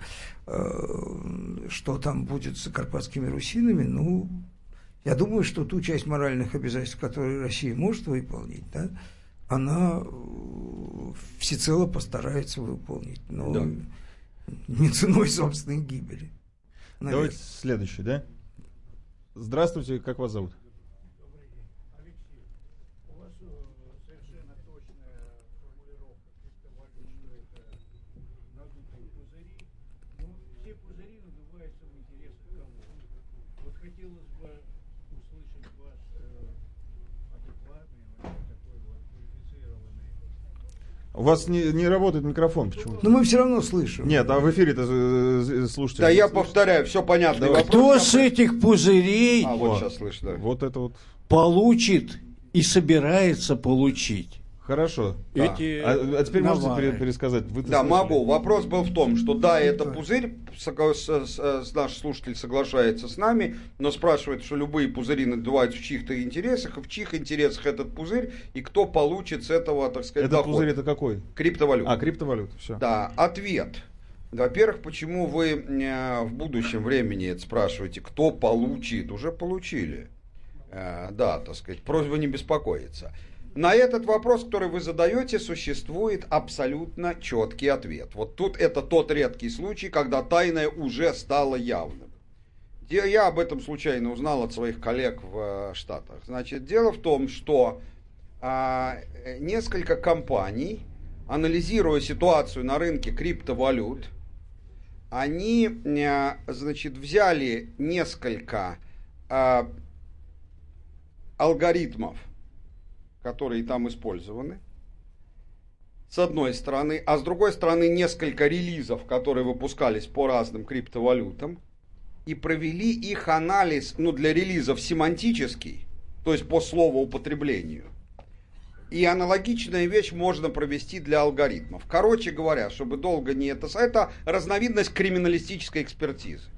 Э, что там будет с карпатскими русинами, ну, я думаю, что ту часть моральных обязательств, которые Россия может выполнить, да, она э, всецело постарается выполнить, но да. не ценой собственной гибели. Наверное. Давайте следующий, да? Здравствуйте, как вас зовут? У вас не, не работает микрофон почему-то. Но мы все равно слышим. Нет, а в эфире-то э, э, слушайте. Да я повторяю, все понятно. Вопрос, Кто с этих пузырей а, вот сейчас слышно. Вот это вот. получит и собирается получить Хорошо. Эти а, а теперь навары. можете пересказать? Вы да, слышали? могу. Вопрос был в том, что да, это пузырь, с, с, с, наш слушатель соглашается с нами, но спрашивает, что любые пузыри надуваются в чьих-то интересах, и в чьих интересах этот пузырь, и кто получит с этого, так сказать, Этот доход. пузырь это какой? Криптовалюта. А, криптовалюта, все. Да, ответ. Во-первых, почему вы э, в будущем времени это спрашиваете, кто получит? Уже получили. Э, да, так сказать, просьба не беспокоиться. На этот вопрос, который вы задаете, существует абсолютно четкий ответ. Вот тут это тот редкий случай, когда тайное уже стало явным. Я об этом случайно узнал от своих коллег в э, Штатах. Значит, дело в том, что а, несколько компаний, анализируя ситуацию на рынке криптовалют, они, а, значит, взяли несколько а, алгоритмов которые там использованы, с одной стороны, а с другой стороны несколько релизов, которые выпускались по разным криптовалютам, и провели их анализ, ну, для релизов семантический, то есть по слову употреблению. И аналогичная вещь можно провести для алгоритмов. Короче говоря, чтобы долго не это... Это разновидность криминалистической экспертизы.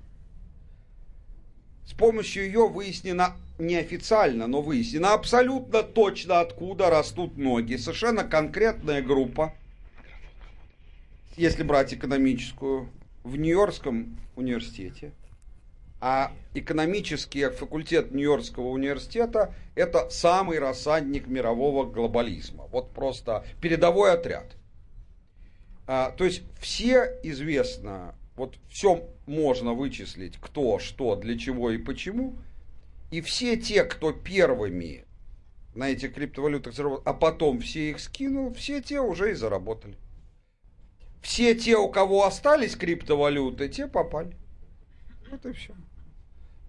С помощью ее выяснено неофициально, но выяснено абсолютно точно, откуда растут ноги. Совершенно конкретная группа, если брать экономическую, в Нью-Йоркском университете. А экономический факультет Нью-Йоркского университета – это самый рассадник мирового глобализма. Вот просто передовой отряд. А, то есть все известно, вот все можно вычислить, кто, что, для чего и почему – и все те, кто первыми на этих криптовалютах заработал, а потом все их скинул, все те уже и заработали. Все те, у кого остались криптовалюты, те попали. Вот и все.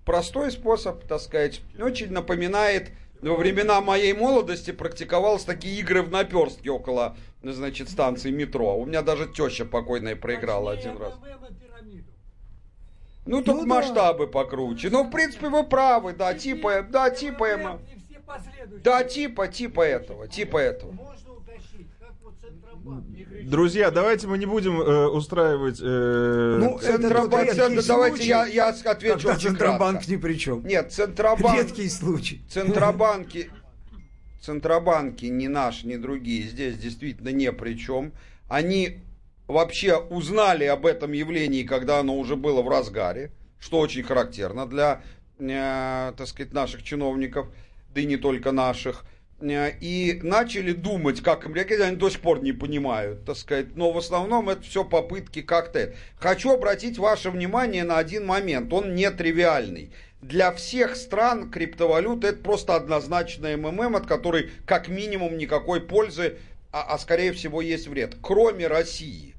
Простой способ, так сказать, очень напоминает, во времена моей молодости практиковалось такие игры в наперстке около, значит, станции метро. У меня даже теща покойная проиграла один раз. Ну, тут ну, масштабы да. покруче. Ну, в принципе, вы правы, да, типа, да, типа, эмо... да, типа, типа этого, типа этого. Друзья, давайте мы не будем э, устраивать... Э... Ну, Центробанк, это давайте я, я отвечу очень Центробанк кратко. ни при чем. Нет, Центробанк... Редкий случай. Центробанки... Центробанки ни наш, ни другие здесь действительно не при чем. Они вообще узнали об этом явлении, когда оно уже было в разгаре, что очень характерно для, э, так сказать, наших чиновников, да и не только наших. Э, и начали думать, как им реагировать, они до сих пор не понимают, так сказать, но в основном это все попытки как-то. Хочу обратить ваше внимание на один момент, он нетривиальный для всех стран криптовалюта это просто однозначная МММ, от которой как минимум никакой пользы, а, а скорее всего есть вред. Кроме России.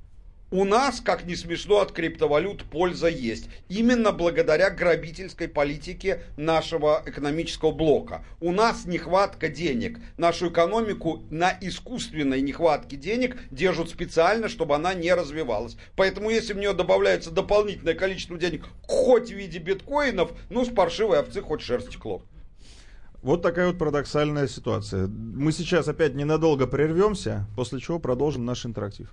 У нас, как не смешно, от криптовалют польза есть. Именно благодаря грабительской политике нашего экономического блока. У нас нехватка денег. Нашу экономику на искусственной нехватке денег держат специально, чтобы она не развивалась. Поэтому если в нее добавляется дополнительное количество денег, хоть в виде биткоинов, ну с паршивой овцы хоть шерсть стекло. Вот такая вот парадоксальная ситуация. Мы сейчас опять ненадолго прервемся, после чего продолжим наш интерактив.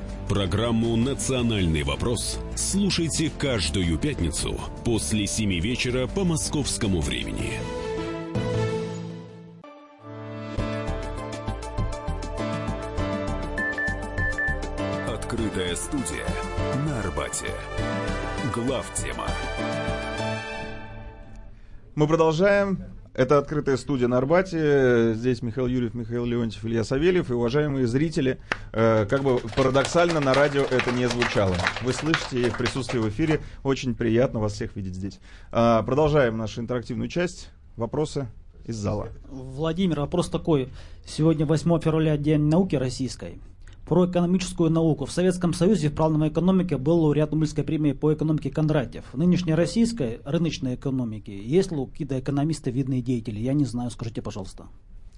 Программу «Национальный вопрос» слушайте каждую пятницу после 7 вечера по московскому времени. Открытая студия на Арбате. Глав тема. Мы продолжаем. Это открытая студия на Арбате. Здесь Михаил Юрьев, Михаил Леонтьев, Илья Савельев. И, уважаемые зрители, э, как бы парадоксально на радио это не звучало. Вы слышите их присутствие в эфире. Очень приятно вас всех видеть здесь. Э, продолжаем нашу интерактивную часть. Вопросы из зала. Владимир, вопрос такой. Сегодня 8 февраля, День науки российской про экономическую науку. В Советском Союзе в плановой экономике был лауреат Нобелевской премии по экономике Кондратьев. В нынешней российской рыночной экономике есть ли какие-то экономисты, видные деятели? Я не знаю, скажите, пожалуйста.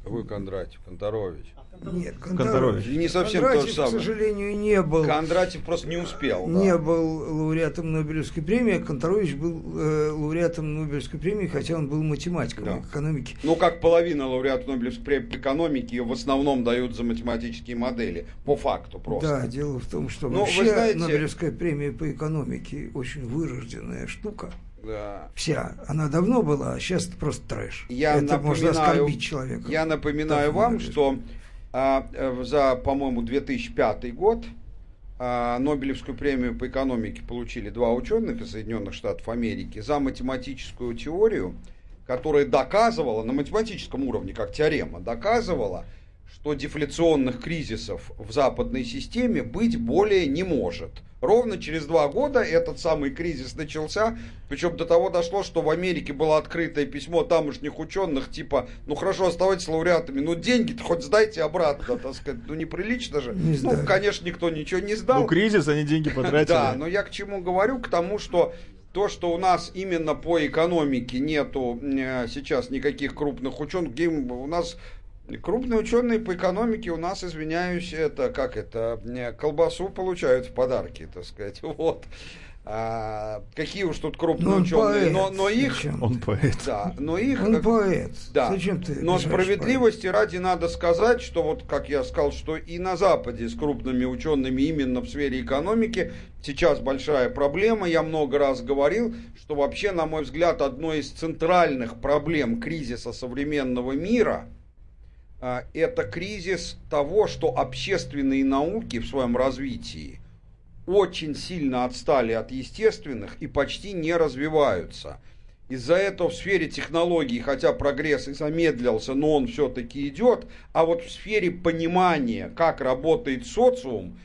Какой Кондратьев? Конторович. Нет, Кондратьев. Не совсем Кондратьев, то же самое. к сожалению, не был. Кондратьев просто не успел. Не да. был лауреатом Нобелевской премии, а Конторович был э, лауреатом Нобелевской премии, хотя он был математиком Да. экономики. Ну, как половина лауреатов Нобелевской премии по экономике ее в основном дают за математические модели. По факту просто. Да, дело в том, что Ну, вы вообще знаете- Нобелевская премия по экономике очень вырожденная штука. Да. Вся. Она давно была, а сейчас это просто трэш. Я это можно напоминаю, оскорбить человека. Я напоминаю Так, вам, что а, э, за, по-моему, 2005 год а, Нобелевскую премию по экономике получили два ученых из Соединенных Штатов Америки за математическую теорию, которая доказывала, на математическом уровне, как теорема, доказывала, что дефляционных кризисов в западной системе быть более не может. Ровно через два года этот самый кризис начался, причем до того дошло, что в Америке было открытое письмо тамошних ученых, типа, ну хорошо, оставайтесь лауреатами, но деньги-то хоть сдайте обратно, так сказать, ну неприлично же. Не ну, конечно, никто ничего не сдал. Ну, кризис, они деньги потратили. Да, но я к чему говорю? К тому, что то, что у нас именно по экономике нету э, сейчас никаких крупных ученых, у нас крупные ученые по экономике у нас, извиняюсь, это как это, колбасу получают в подарки, так сказать, (laughs) вот. А, какие уж тут крупные Ну, он ученые, поэт. но, но их, Зачем? Он поэт. да, но их, Он как- поэт. да. Зачем ты Но справедливости ради надо сказать, что вот, как я сказал, что и на Западе с крупными учеными именно в сфере экономики сейчас большая проблема. Я много раз говорил, что вообще, на мой взгляд, одной из центральных проблем кризиса современного мира это кризис того, что общественные науки в своем развитии очень сильно отстали от естественных и почти не развиваются. Из-за этого в сфере технологий, хотя прогресс и замедлился, но он все-таки идет, а вот в сфере понимания, как работает социум,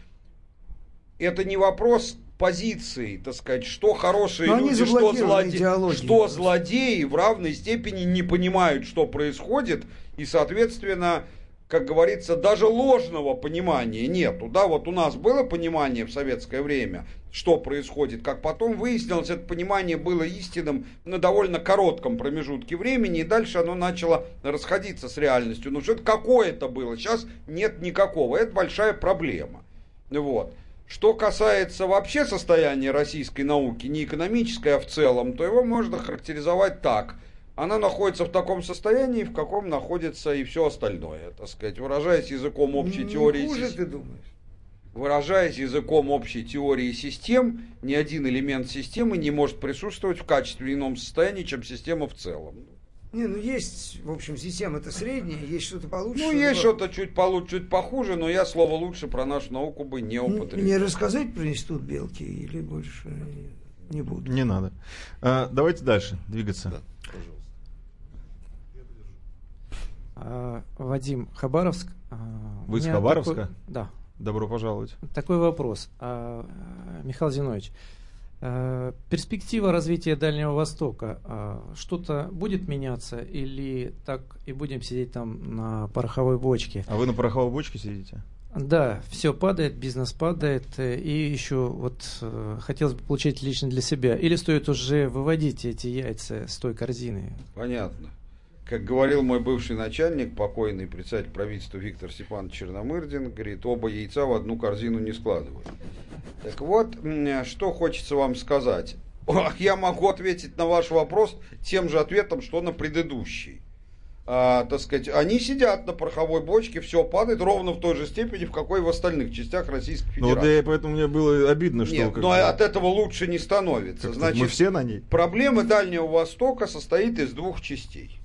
это не вопрос позиции, так сказать, что хорошие Но люди, что, злоде- что злодеи в равной степени не понимают, что происходит, и, соответственно, как говорится, даже ложного понимания нету. Да, вот у нас было понимание в советское время, что происходит, как потом выяснилось, это понимание было истинным на довольно коротком промежутке времени, и дальше оно начало расходиться с реальностью. Ну, что-то какое-то было, сейчас нет никакого. Это большая проблема. Вот. Что касается вообще состояния российской науки, не экономической, а в целом, то его можно характеризовать так – она находится в таком состоянии, в каком находится и все остальное, так сказать, выражаясь языком общей не теории. Хуже, ты думаешь? Выражаясь языком общей теории систем, ни один элемент системы не может присутствовать в качестве ином состоянии, чем система в целом. Не, ну есть, в общем, система это средняя, есть что-то получше. Ну, есть что-то чуть получше, чуть похуже, но я слово лучше про нашу науку бы не употребил. Мне рассказать про институт Белки или больше не буду? Не надо. А, давайте дальше двигаться. Да, пожалуйста. А, Вадим Хабаровск. А, Вы из Хабаровска? Такой, да. Добро пожаловать. Такой вопрос. А, Михаил Зинович, перспектива развития Дальнего Востока, что-то будет меняться или так и будем сидеть там на пороховой бочке? А вы на пороховой бочке сидите? Да, все падает, бизнес падает, э, и еще вот э, хотелось бы получить лично для себя. Или стоит уже выводить эти яйца с той корзины? Понятно. Как говорил мой бывший начальник, покойный председатель правительства Виктор Степанович Черномырдин, говорит, оба яйца в одну корзину не складывают. Так вот, что хочется вам сказать. Я могу ответить на ваш вопрос тем же ответом, что на предыдущий. А, так сказать, они сидят на пороховой бочке, все падает ровно в той же степени, в какой в остальных частях Российской Федерации. Ну, да, и поэтому мне было обидно, что... Нет, но от этого лучше не становится. Значит, мы все на ней. Проблема Дальнего Востока состоит из двух частей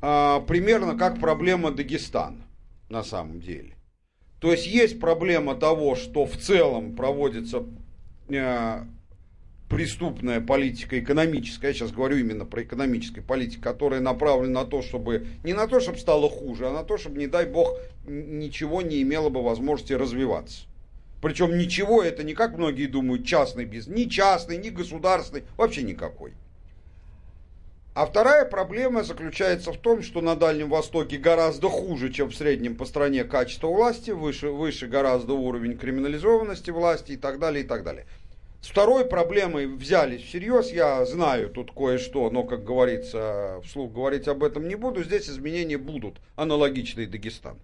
а, примерно как проблема Дагестана на самом деле. То есть есть проблема того, что в целом проводится э, преступная политика экономическая, я сейчас говорю именно про экономическую политику, которая направлена на то, чтобы, не на то, чтобы стало хуже, а на то, чтобы, не дай бог, ничего не имело бы возможности развиваться. Причем ничего, это не как многие думают, частный бизнес, ни частный, ни государственный, вообще никакой. А вторая проблема заключается в том, что на Дальнем Востоке гораздо хуже, чем в среднем по стране качество власти, выше, выше гораздо уровень криминализованности власти и так далее, и так далее. С второй проблемой взялись всерьез, я знаю тут кое-что, но, как говорится, вслух говорить об этом не буду, здесь изменения будут, аналогичные Дагестан.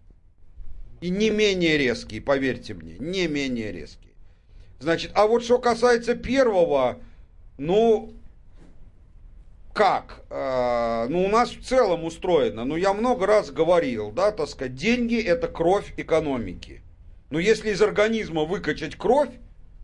И не менее резкие, поверьте мне, не менее резкие. Значит, а вот что касается первого, ну, как? Э, ну, у нас в целом устроено, ну, я много раз говорил, да, так сказать, деньги это кровь экономики. Но если из организма выкачать кровь,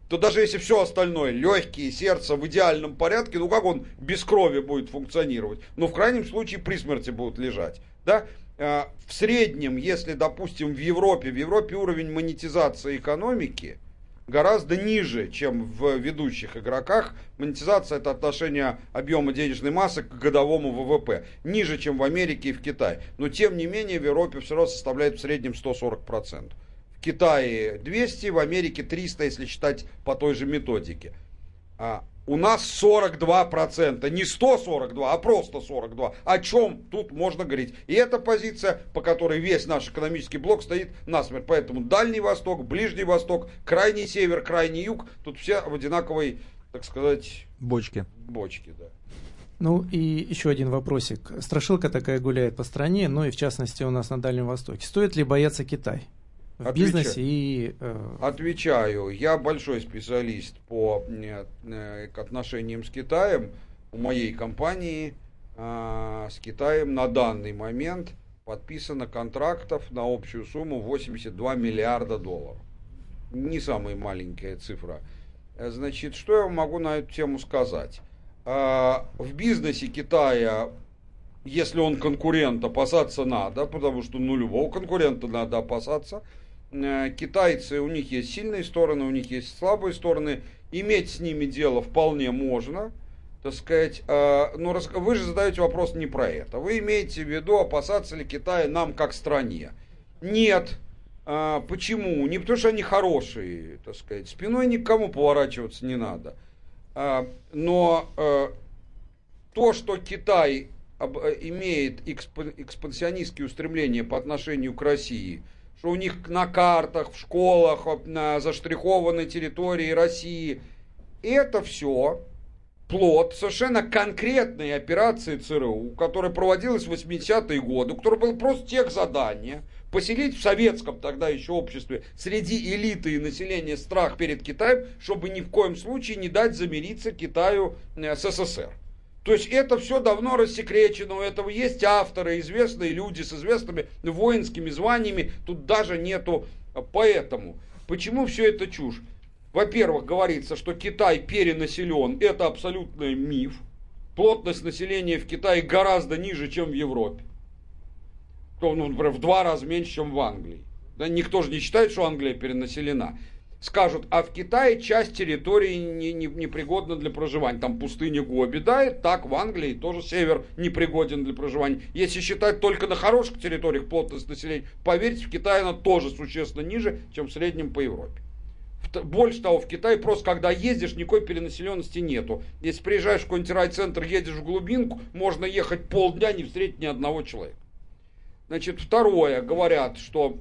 то даже если все остальное, легкие, сердце в идеальном порядке, ну как он без крови будет функционировать? Ну, в крайнем случае, при смерти будут лежать. Да? Э, в среднем, если, допустим, в Европе, в Европе уровень монетизации экономики – гораздо ниже, чем в ведущих игроках. Монетизация – это отношение объема денежной массы к годовому ВВП. Ниже, чем в Америке и в Китае. Но, тем не менее, в Европе все равно составляет в среднем 140%. В Китае 200, в Америке 300, если считать по той же методике. А у нас 42%, не 142, а просто 42. О чем тут можно говорить? И эта позиция, по которой весь наш экономический блок стоит насмерть. Поэтому Дальний Восток, Ближний Восток, Крайний Север, Крайний Юг, тут все в одинаковой, так сказать... Бочке. Бочке, да. Ну и еще один вопросик. Страшилка такая гуляет по стране, ну и в частности у нас на Дальнем Востоке. Стоит ли бояться Китай? В Отвечаю. бизнесе и... Э... Отвечаю. Я большой специалист по э, к отношениям с Китаем. У моей компании э, с Китаем на данный момент подписано контрактов на общую сумму 82 миллиарда долларов. Не самая маленькая цифра. Значит, что я могу на эту тему сказать? Э, в бизнесе Китая если он конкурент, опасаться надо, потому что ну, любого конкурента надо опасаться. Э, китайцы, у них есть сильные стороны, у них есть слабые стороны, иметь с ними дело вполне можно, так сказать, э, но вы же задаете вопрос не про это. Вы имеете в виду, опасаться ли Китая нам как стране? Нет. Э, почему? Не потому что они хорошие, так сказать, спиной никому поворачиваться не надо. Но то, что Китай имеет экспансионистские устремления по отношению к России, что у них на картах, в школах, на заштрихованной территории России, это все плод совершенно конкретной операции ЦРУ, которая проводилась в 80-е годы, у которой было просто тех задание поселить в советском тогда еще обществе среди элиты и населения страх перед Китаем, чтобы ни в коем случае не дать замириться Китаю э, с СССР. То есть это все давно рассекречено, у этого есть авторы, известные люди с известными воинскими званиями, тут даже нету э, поэтому. Почему все это чушь? Во-первых, говорится, что Китай перенаселен, это абсолютный миф. Плотность населения в Китае гораздо ниже, чем в Европе. Ну, например, в два раза меньше, чем в Англии. Да, никто же не считает, что Англия перенаселена. Скажут, а в Китае часть территории не, не, непригодна для проживания. Там пустыня Гоби, да, так в Англии тоже север непригоден для проживания. Если считать только на хороших территориях плотность населения, поверьте, в Китае она тоже существенно ниже, чем в среднем по Европе. Больше того, в Китае просто когда ездишь, никакой перенаселенности нету. Если приезжаешь в какой-нибудь райцентр, едешь в глубинку, можно ехать полдня, не встретить ни одного человека. Значит, второе, говорят, что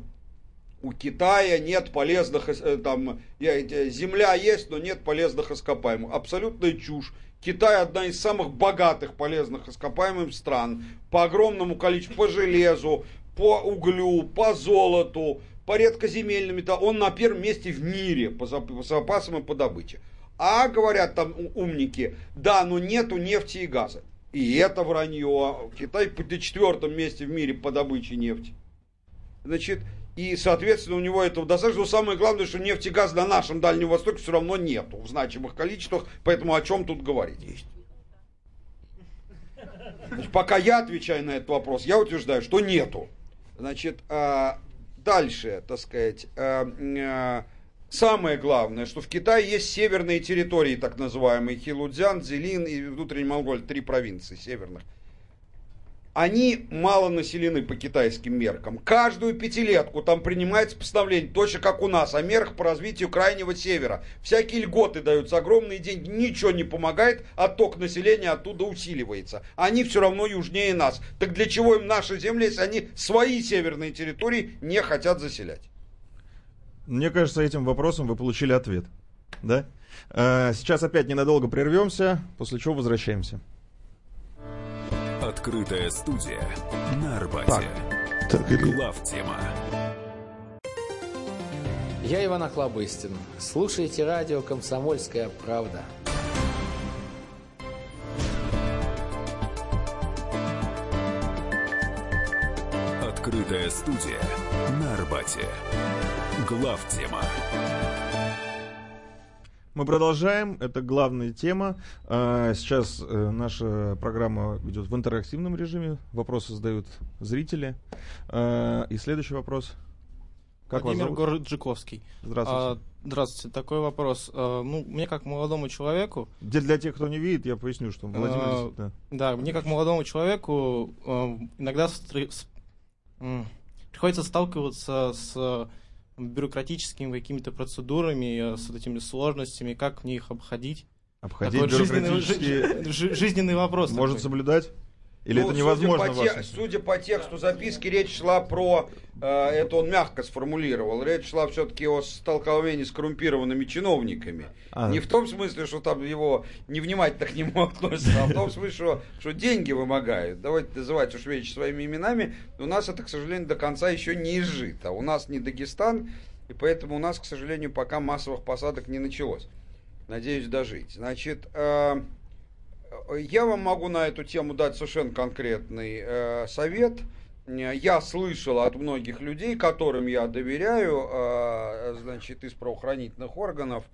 у Китая нет полезных, э, там, земля есть, но нет полезных ископаемых. Абсолютная чушь. Китай одна из самых богатых полезных ископаемых стран. По огромному количеству, по железу, по углю, по золоту, по редкоземельным металлам. Он на первом месте в мире по запасам и по добыче. А говорят там умники, да, но нету нефти и газа. И это вранье. Китай на четвертом месте в мире по добыче нефти. Значит, и, соответственно, у него этого достаточно. Но самое главное, что нефть и газ на нашем Дальнем Востоке все равно нету в значимых количествах. Поэтому о чем тут говорить? Есть. Значит, пока я отвечаю на этот вопрос, я утверждаю, что нету. Значит, а, дальше, так сказать, а, а, Самое главное, что в Китае есть северные территории, так называемые Хилудзян, Зелин и внутренний Монголь, три провинции северных. Они мало населены по китайским меркам. Каждую пятилетку там принимается постановление, точно как у нас, о мерах по развитию крайнего севера. Всякие льготы даются, огромные деньги, ничего не помогает, отток населения оттуда усиливается. Они все равно южнее нас. Так для чего им наши земли, если они свои северные территории не хотят заселять? Мне кажется, этим вопросом вы получили ответ. Да? Э, сейчас опять ненадолго прервемся, после чего возвращаемся. Открытая студия на Арбате. Так, так Глав тема. Я Иван Охлобыстин. Слушайте радио «Комсомольская правда». Открытая студия на Арбате. Глав тема. Мы продолжаем. Это главная тема. А, сейчас э, наша программа идет в интерактивном режиме. Вопросы задают зрители. А, и следующий вопрос. Как Владимир Горджиковский. Здравствуйте. А, здравствуйте. Такой вопрос. А, ну, мне как молодому человеку... Для, для тех, кто не видит, я поясню, что Владимир... А, да. да, мне как молодому человеку а, иногда с, с, приходится сталкиваться с бюрократическими какими-то процедурами, э, с этими сложностями, как мне их обходить. Обходить Такой бюрократические... жизненный, жизненный вопрос. Может такой. соблюдать? Или ну, это невозможно? Судя по, те, судя по тексту записки, речь шла про, э, это он мягко сформулировал, речь шла все-таки о столкновении с коррумпированными чиновниками. А. Не в том смысле, что там его невнимательно к нему (laughs) относятся, а в том смысле, что, что деньги вымогают. Давайте называть уж вещи своими именами. У нас это, к сожалению, до конца еще не изжито. У нас не Дагестан, и поэтому у нас, к сожалению, пока массовых посадок не началось. Надеюсь дожить. Значит, э, я вам могу на эту тему дать совершенно конкретный э, совет. Я слышал от многих людей, которым я доверяю, э, значит, из правоохранительных органов,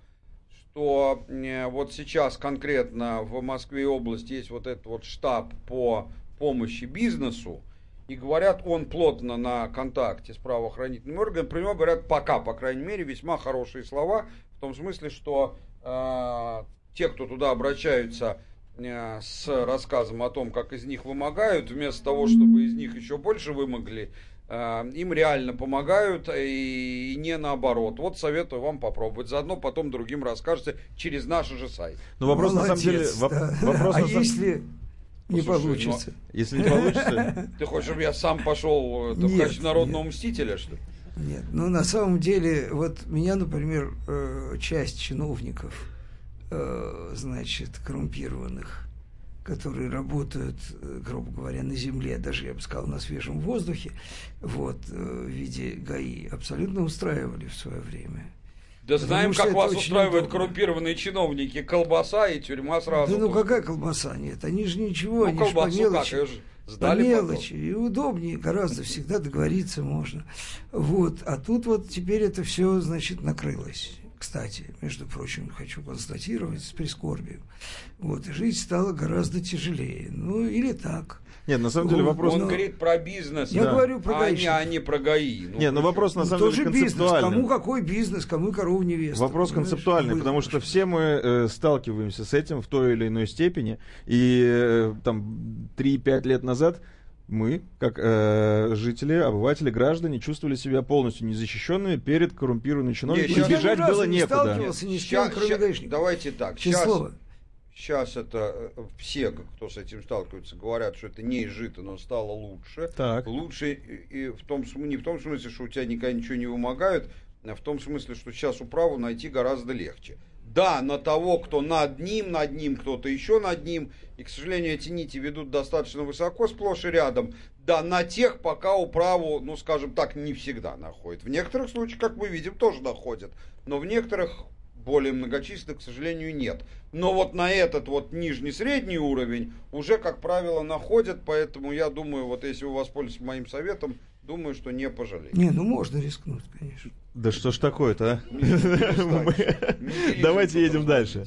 что э, вот сейчас конкретно в Москве и области есть вот этот вот штаб по помощи бизнесу, и говорят, он плотно на контакте с правоохранительными органами, про него говорят пока, по крайней мере, весьма хорошие слова, в том смысле, что э, те, кто туда обращаются, с рассказом о том, как из них вымогают, вместо того, чтобы из них еще больше вымогли, э, им реально помогают и не наоборот. Вот советую вам попробовать. Заодно потом другим расскажете через наш же сайт. Ну вопрос Молодец, на самом деле... Да. Воп, (laughs) вопрос а на если Не Слушай, получится. но- Если не получится... (laughs) Ты хочешь, чтобы я сам пошел это, в качестве народного мстителя, что ли? Нет, ну на самом деле, вот меня, например, э, часть чиновников, э, значит, коррумпированных, которые работают, э, грубо говоря, на земле, даже, я бы сказал, на свежем воздухе, вот, э, в виде ГАИ, абсолютно устраивали в свое время. Да Потому знаем, как вас устраивают удобно. коррумпированные чиновники. Колбаса и тюрьма сразу. Да ну тут. какая колбаса? Нет, они же ничего, Ну, они же по как, мелочи. её же По сдали мелочи. И удобнее гораздо всегда договориться можно. Вот. А тут вот теперь это все, значит, накрылось. Кстати, между прочим, хочу констатировать с прискорбием. Вот. И жить стало гораздо тяжелее. Ну, или так. Нет, на самом деле Вот, вопрос... Он но- говорит про бизнес. Я Да. говорю про а, не, а не про ГАИ. Ну, Не, ну при вопрос на Ну, самом деле бизнес. концептуальный. Кому какой бизнес, кому корова невеста. Вопрос понимаешь? концептуальный, потому что все мы э, сталкиваемся с этим в той или иной степени. И э, там 3-5 лет назад мы, как э, жители, обыватели, граждане, чувствовали себя полностью незащищенными перед коррумпированными чиновниками. И бежать было не некуда. сталкивался ни с Ща- кроме ща- гаишников. Давайте так. Сейчас, сейчас это э, все, кто с этим сталкивается, говорят, что это не изжито, но стало лучше. Так. Лучше и, в том, не в том смысле, что у тебя никогда ничего не вымогают, а в том смысле, что сейчас управу найти гораздо легче. Да, на того, кто над ним, над ним, кто-то еще над ним. И, к сожалению, эти нити ведут достаточно высоко, сплошь и рядом. Да, на тех пока управу, ну, скажем так, не всегда находит. В некоторых случаях, как мы видим, тоже находят. Но в некоторых более многочисленных, к сожалению, нет. Но вот на этот вот нижний средний уровень уже, как правило, находят, поэтому я думаю, вот если вы воспользуетесь моим советом, думаю, что не пожалеете. Не, ну можно рискнуть, конечно. Да что ж такое-то, а? (laughs) (laughs) Давайте едем дальше.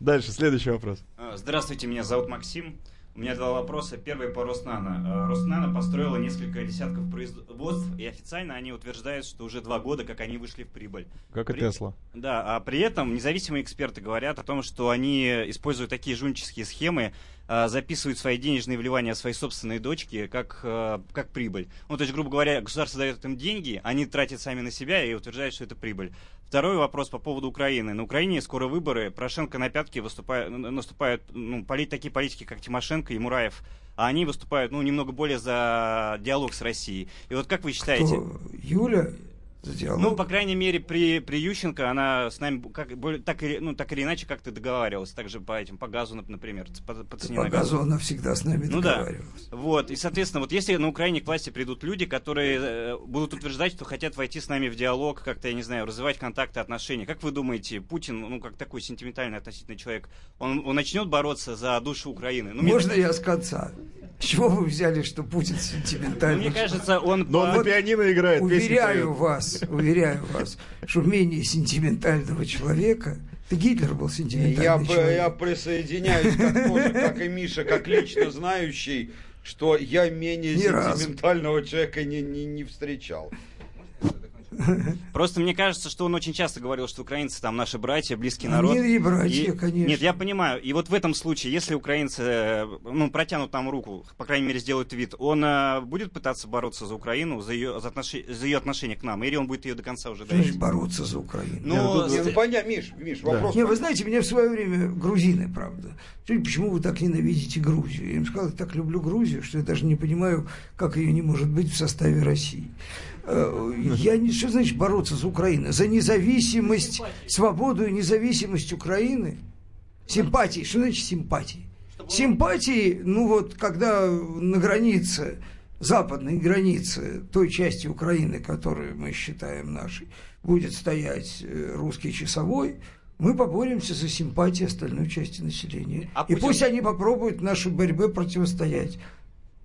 Дальше, следующий вопрос. А, Здравствуйте, меня зовут Максим. У меня два вопроса. Первый по Роснано. А, Роснано построила несколько десятков производств, и официально они утверждают, что уже два года, как они вышли в прибыль. Как и При- Тесла. Да, а при этом независимые эксперты говорят о том, что они используют такие жульнические схемы, записывают свои денежные вливания в свои собственные дочки как, а, как прибыль. Ну, то есть, грубо говоря, государство дает им деньги, они тратят сами на себя и утверждают, что это прибыль. Второй вопрос по поводу Украины. На Украине скоро выборы. Порошенко на пятки выступает, наступают ну, поли- такие политики, как Тимошенко и Мураев. А они выступают, ну, немного более за диалог с Россией. И вот как вы считаете... Кто? Юля диалог? Ну, по крайней мере, при, при Ющенко она с нами как, более- так, или, ну, так или иначе как-то договаривалась. Также по этим, по газу, нап- например, по, по цене По на газ. газу она всегда с нами Ну да. договаривалась. Вот. И, соответственно, вот если на Украине к власти придут люди, которые э, будут утверждать, что хотят войти с нами в диалог, как-то, я не знаю, развивать контакты, отношения, как вы думаете, Путин, ну, как такой сентиментальный относительно человек, он, он начнет бороться за душу Украины? Ну, мне Можно так- я с конца? Чего вы взяли, что Путин Ну, сентиментальный? Мне кажется, он... Но он по- на пианино играет, Уверяю поет. Вас, уверяю вас, что менее сентиментального человека... Ты Гитлер был Я, сентиментальный п- человек. я присоединяюсь, как, тоже, как и Миша, как лично знающий, что я менее разу. сентиментального человека не, не, не встречал. (laughs) Просто мне кажется, что он очень часто говорил, что украинцы там наши братья, близкий народ. Они и братья, И- конечно. Нет, я понимаю. И вот в этом случае, если украинцы э, ну, протянут там руку, по крайней мере, сделают вид, он э, будет пытаться бороться за Украину, за ее, за, отнош- за ее отношение к нам, или он будет ее до конца уже доить? бороться за Украину? Ну, Не, ну ну, понятно, Миш, Миш, вопрос... Не, вы знаете, меня в свое время грузины, правда. Почему вы так ненавидите Грузию? Я им сказал, я так люблю Грузию, что я даже не понимаю, как ее не может быть в составе России. Э, Я не, что значит бороться за Украину? За независимость, свободу и независимость Украины? Симпатии. Что значит симпатии? Симпатии, ну вот, когда на границе, западной границе той части Украины, которую мы считаем нашей, будет стоять э, русский часовой, мы поборемся за симпатии остальной части населения. А И пусть они попробуют нашей борьбе противостоять.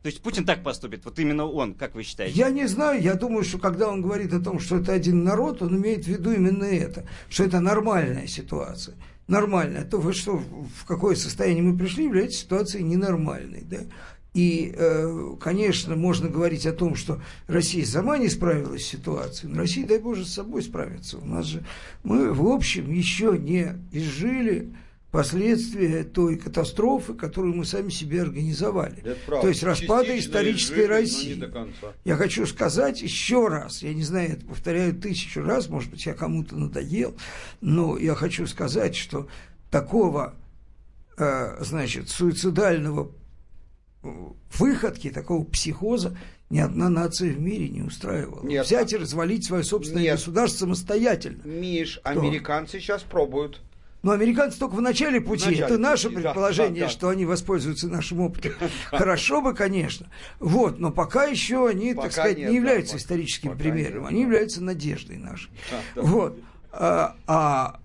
То есть Путин так поступит, вот именно он, как вы считаете? Я не знаю, я думаю, что когда он говорит о том, что это один народ, он имеет в виду именно это, что это нормальная ситуация. Нормальная. То вы что, в какое состояние мы пришли, является ситуацией ненормальной. Да? И, э, конечно, можно говорить о том, что Россия сама не справилась с ситуацией, но Россия, дай Боже, с собой справится. У нас же мы, в общем, еще не изжили последствия той катастрофы, которую мы сами себе организовали. Это правда. То есть распада Частично исторической но России. Я хочу сказать еще раз, я не знаю, это повторяю тысячу раз, может быть, я кому-то надоел, но я хочу сказать, что такого, э, значит, суицидального выходки, такого психоза ни одна нация в мире не устраивала. Нет. Взять и развалить свое собственное Нет. государство самостоятельно. Миш, Кто? американцы сейчас пробуют. Но американцы только в начале пути. В начале Это наше да, предположение, да, да. что они воспользуются нашим опытом. Хорошо бы, конечно. Вот, но пока еще они, Пока так сказать, нет, не да, являются пока- историческим пока примером. нет, Они да. являются надеждой нашей. (laughs) Да, да. Вот. А, а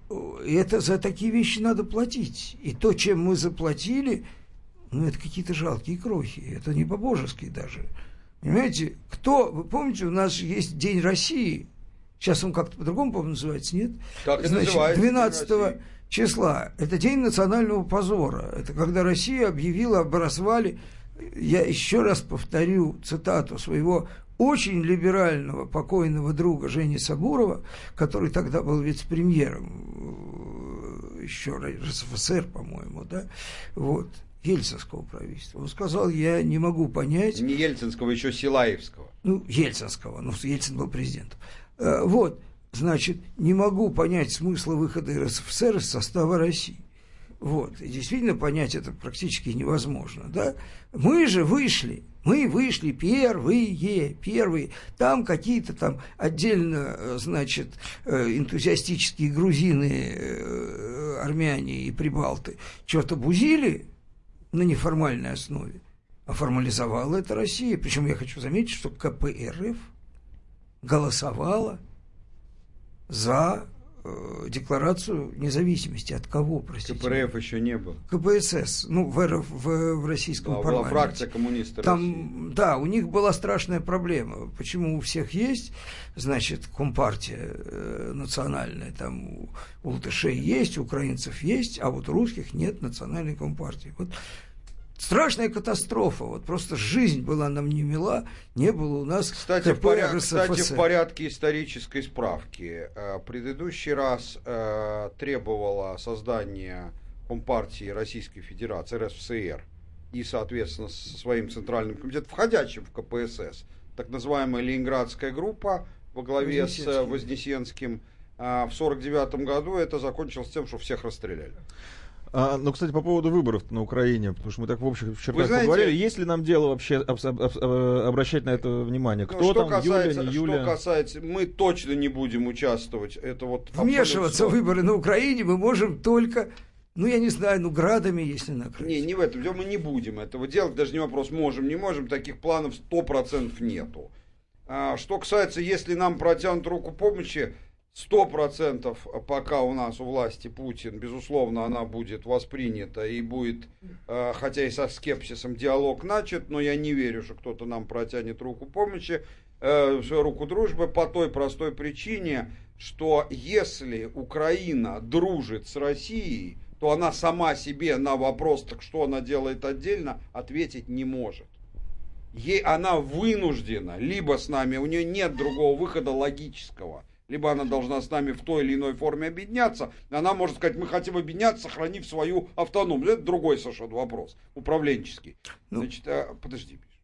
это за такие вещи надо платить. И то, чем мы заплатили, ну, это какие-то жалкие крохи. Это не по-божески даже. Понимаете, кто... Вы помните, у нас есть День России. Сейчас он как-то по-другому, по-моему, называется, нет? Так и Значит, называется День 12 России. Числа. Это День национального позора. Это когда Россия объявила об развале. Я еще раз повторю цитату своего очень либерального покойного друга Жени Сабурова, который тогда был вице-премьером э, еще РСФСР, по-моему, да, вот, Ельцинского правительства. Он сказал, я не могу понять, Не Ельцинского, еще Силаевского. ну, Ельцинского, ну, Ельцин был президентом. Э, Вот, значит, не могу понять смысла выхода РСФСР из состава России. Вот, и действительно понять это практически невозможно, да. Мы же вышли, мы вышли первые, первые. Там какие-то там отдельно, значит, э, энтузиастические грузины, э, армяне и прибалты что-то бузили на неформальной основе. А формализовала это Россия. Причем я хочу заметить, что КПРФ голосовала за э, декларацию независимости. От кого, простите? КПРФ еще не было. КПСС, ну, в, РФ, в, в российском Была, была парламенте. фракция коммунистов Там, да, у них была страшная проблема. Почему у всех есть, значит, компартия э, национальная, там у, у латышей есть, у украинцев есть, а вот у русских нет национальной компартии. Вот страшная катастрофа. Вот просто жизнь была нам не мила, не было у нас Кстати, в, поряд- кстати, в порядке исторической справки. э, Предыдущий раз э, требовало создания Компартии Российской Федерации, РСФСР, и, соответственно, со своим центральным комитетом, входящим в КПСС, так называемая Ленинградская группа во главе с э, Вознесенским. А В 49 году это закончилось тем, что всех расстреляли. А, ну, кстати, по поводу выборов на Украине, потому что мы так в общих чертах знаете- поговорили, есть ли нам дело вообще абс- абс- э, обращать на это внимание? Кто Ну, что там, касается, Юля, не что Юля? касается, мы точно не будем участвовать. Это вот Вмешиваться в выборы на Украине мы можем только, ну, я не знаю, ну, градами, если накрыть. Не, не в этом дело, мы не будем этого делать, даже не вопрос, можем, не можем, таких планов 100% нету. А, что касается, если нам протянут руку помощи, 100% пока у нас у власти Путин, безусловно, она будет воспринята и будет, э, хотя и со скепсисом, диалог начат, но я не верю, что кто-то нам протянет руку помощи, э, руку дружбы по той простой причине, что если Украина дружит с Россией, то она сама себе на вопрос, так что она делает отдельно, ответить не может. Ей она вынуждена, либо с нами, у нее нет другого выхода логического, либо она должна с нами в той или иной форме объединяться, она может сказать, мы хотим объединяться, сохранив свою автономию. Это другой совершенно вопрос, управленческий. Значит, а, подожди, Миш.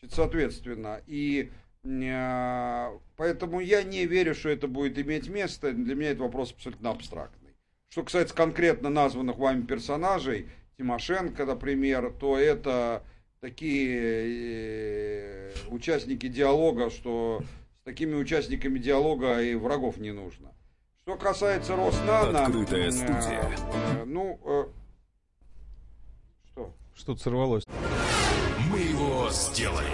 Значит, соответственно, и э, поэтому я не верю, что это будет иметь место. Для меня это вопрос абсолютно абстрактный. Что касается конкретно названных вами персонажей, Тимошенко, например, то это такие э, участники диалога, что такими участниками диалога и врагов не нужно. Что касается Роснана... Открытая э, студия. э, ну, э, что? Что-то сорвалось. Мы его сделали.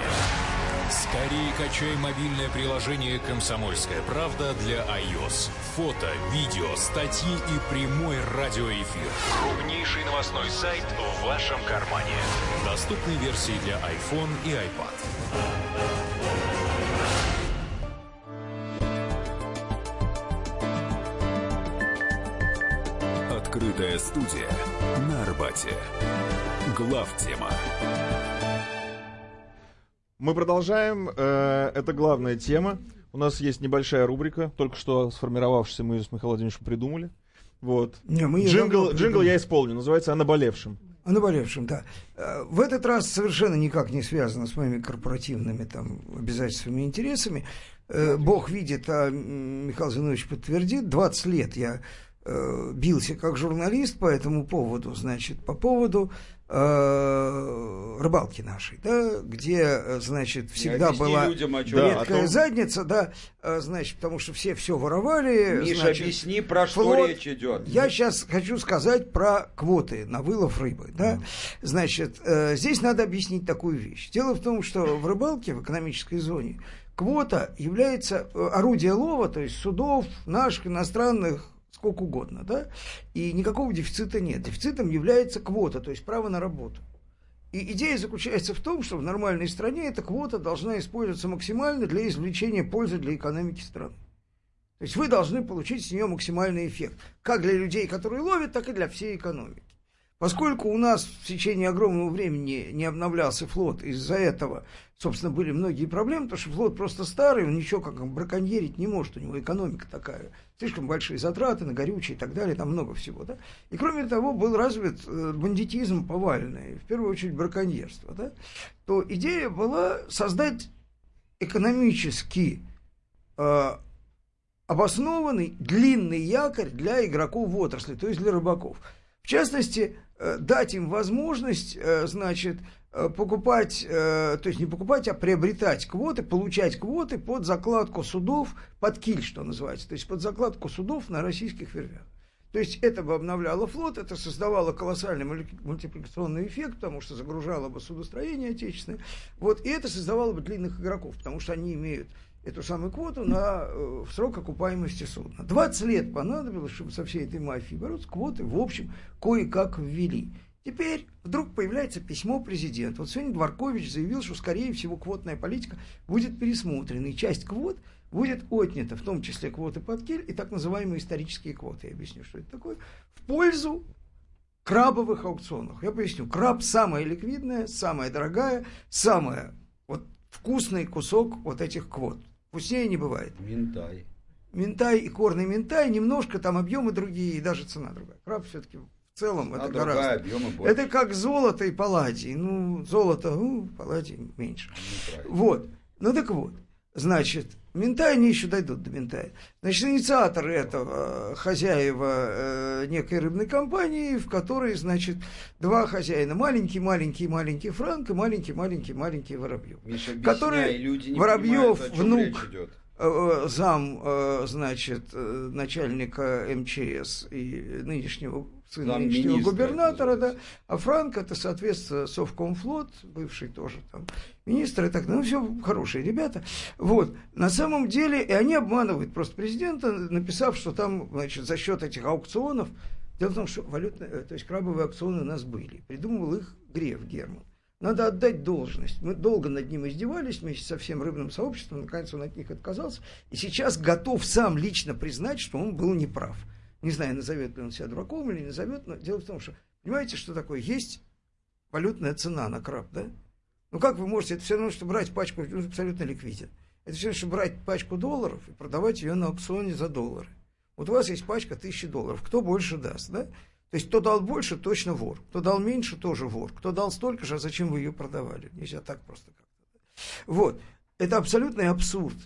Скорее качай мобильное приложение «Комсомольская правда» для iOS. Фото, видео, статьи и прямой радиоэфир. Крупнейший новостной сайт в вашем кармане. Доступны версии для iPhone и iPad. Открытая студия на Арбате. Глав тема. Мы продолжаем. э, Это главная тема. У нас есть небольшая рубрика, только что сформировавшаяся, мы ее с Михаилом Владимировичем придумали. Вот. Не, мы джингл, джингл я исполню, называется «О наболевшем». О наболевшем, да. Э, В этот раз совершенно никак не связано с моими корпоративными там, обязательствами и интересами. Э, Бог видит, а Михаил Зинович подтвердит. 20 лет я э, бился как журналист по этому поводу, значит, по поводу э, рыбалке нашей, да, где, э, значит, всегда была людям, о. Да, редкая о том- задница, да, значит, потому что все все воровали. Миша, значит, объясни, про что флот. речь идет. Я сейчас хочу сказать про квоты на вылов рыбы. Да? Значит, э, здесь надо объяснить такую вещь. Дело в том, что в рыбалке, в экономической зоне, квота является орудие лова, то есть судов наших, иностранных, сколько угодно. Да? И никакого дефицита нет. Дефицитом является квота, то есть право на работу. И идея заключается в том, что в нормальной стране эта квота должна использоваться максимально для извлечения пользы для экономики страны. То есть вы должны получить с нее максимальный эффект. Как для людей, которые ловят, так и для всей экономики. Поскольку у нас в течение огромного времени не обновлялся флот, из-за этого, собственно, были многие проблемы, потому что флот просто старый, он ничего как браконьерить не может, у него экономика такая, слишком большие затраты на горючие и так далее, там много всего, да. И кроме того, был развит э, бандитизм повальный, в первую очередь браконьерство, да. То идея была создать экономически э, обоснованный длинный якорь для игроков в отрасли, то есть для рыбаков. В частности, э, дать им возможность, э, значит, покупать, э, то есть не покупать, а приобретать квоты, получать квоты под закладку судов, под киль, что называется, то есть под закладку судов на российских верфях. То есть это бы обновляло флот, это создавало колоссальный мульти- мультипликационный эффект, потому что загружало бы судостроение отечественное. Вот, и это создавало бы длинных игроков, потому что они имеют эту самую квоту на э, срок окупаемости судна. 20 лет понадобилось, чтобы со всей этой мафией бороться, квоты, в общем, кое-как ввели. Теперь вдруг появляется письмо президента. Вот сегодня Дворкович заявил, что, скорее всего, квотная политика будет пересмотрена, и часть квот будет отнята, в том числе квоты под киль и так называемые исторические квоты. Я объясню, что это такое. В пользу крабовых аукционов. Я поясню. Краб самая ликвидная, самая дорогая, самая вот вкусный кусок вот этих квот. Вкуснее не бывает. Ментай. Ментай и корный ментай, немножко там объемы другие и даже цена другая. Краб все-таки в целом это другая, гораздо. объемы больше. Это как золото и палладий. Ну, золото, ну, палладий меньше. Неправильно. Вот. Ну так вот. Значит, ментай они еще дойдут до ментая. Значит, инициаторы этого э, хозяева э, некой рыбной компании, в которой, значит, два хозяина. Маленький, маленький, маленький Франк и маленький, маленький, маленький Воробьев. Миша, объясняй, Который люди не Воробьев, понимают, внук, э, э, зам, э, значит, начальника МЧС и нынешнего нынешнего Замминистра губернатора, да, а Франк это, соответственно, Совкомфлот, бывший тоже там министр и так далее. Ну, все хорошие ребята. Вот. На самом деле, и они обманывают просто президента, написав, что там, значит, за счет этих аукционов, дело в том, что валютные, э, то есть крабовые аукционы у нас были. Придумывал их Греф Герман. Надо отдать должность. Мы долго над ним издевались вместе со всем рыбным сообществом, наконец он от них отказался, и сейчас готов сам лично признать, что он был неправ. Не знаю, назовет ли он себя дураком или не назовет, но дело в том, что, понимаете, что такое? Есть валютная цена на краб, да? Ну как вы можете, это все равно, что брать пачку, он абсолютно ликвиден. Это все равно, что брать пачку долларов и продавать ее на аукционе за доллары. Вот у вас есть пачка тысячи долларов, кто больше даст, да? То есть, кто дал больше, точно вор. Кто дал меньше, тоже вор. Кто дал столько же, а зачем вы ее продавали? Нельзя так просто как-то. Вот. Это абсолютный абсурд.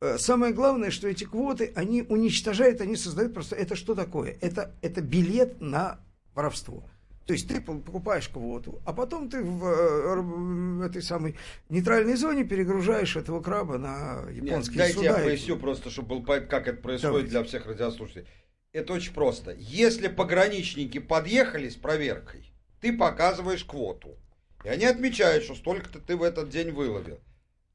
Э, Самое главное, что эти квоты, они уничтожают, они создают просто... Это что такое? Это, это билет на воровство. То есть ты покупаешь квоту, а потом ты в, э, в этой самой нейтральной зоне перегружаешь этого краба на Нет, японские дайте суда. я и- поясню просто, чтобы был понятно, как это происходит Давайте. для всех радиослушателей. Это очень просто. Если пограничники подъехали с проверкой, ты показываешь квоту. И они отмечают, что столько-то ты в этот день выловил.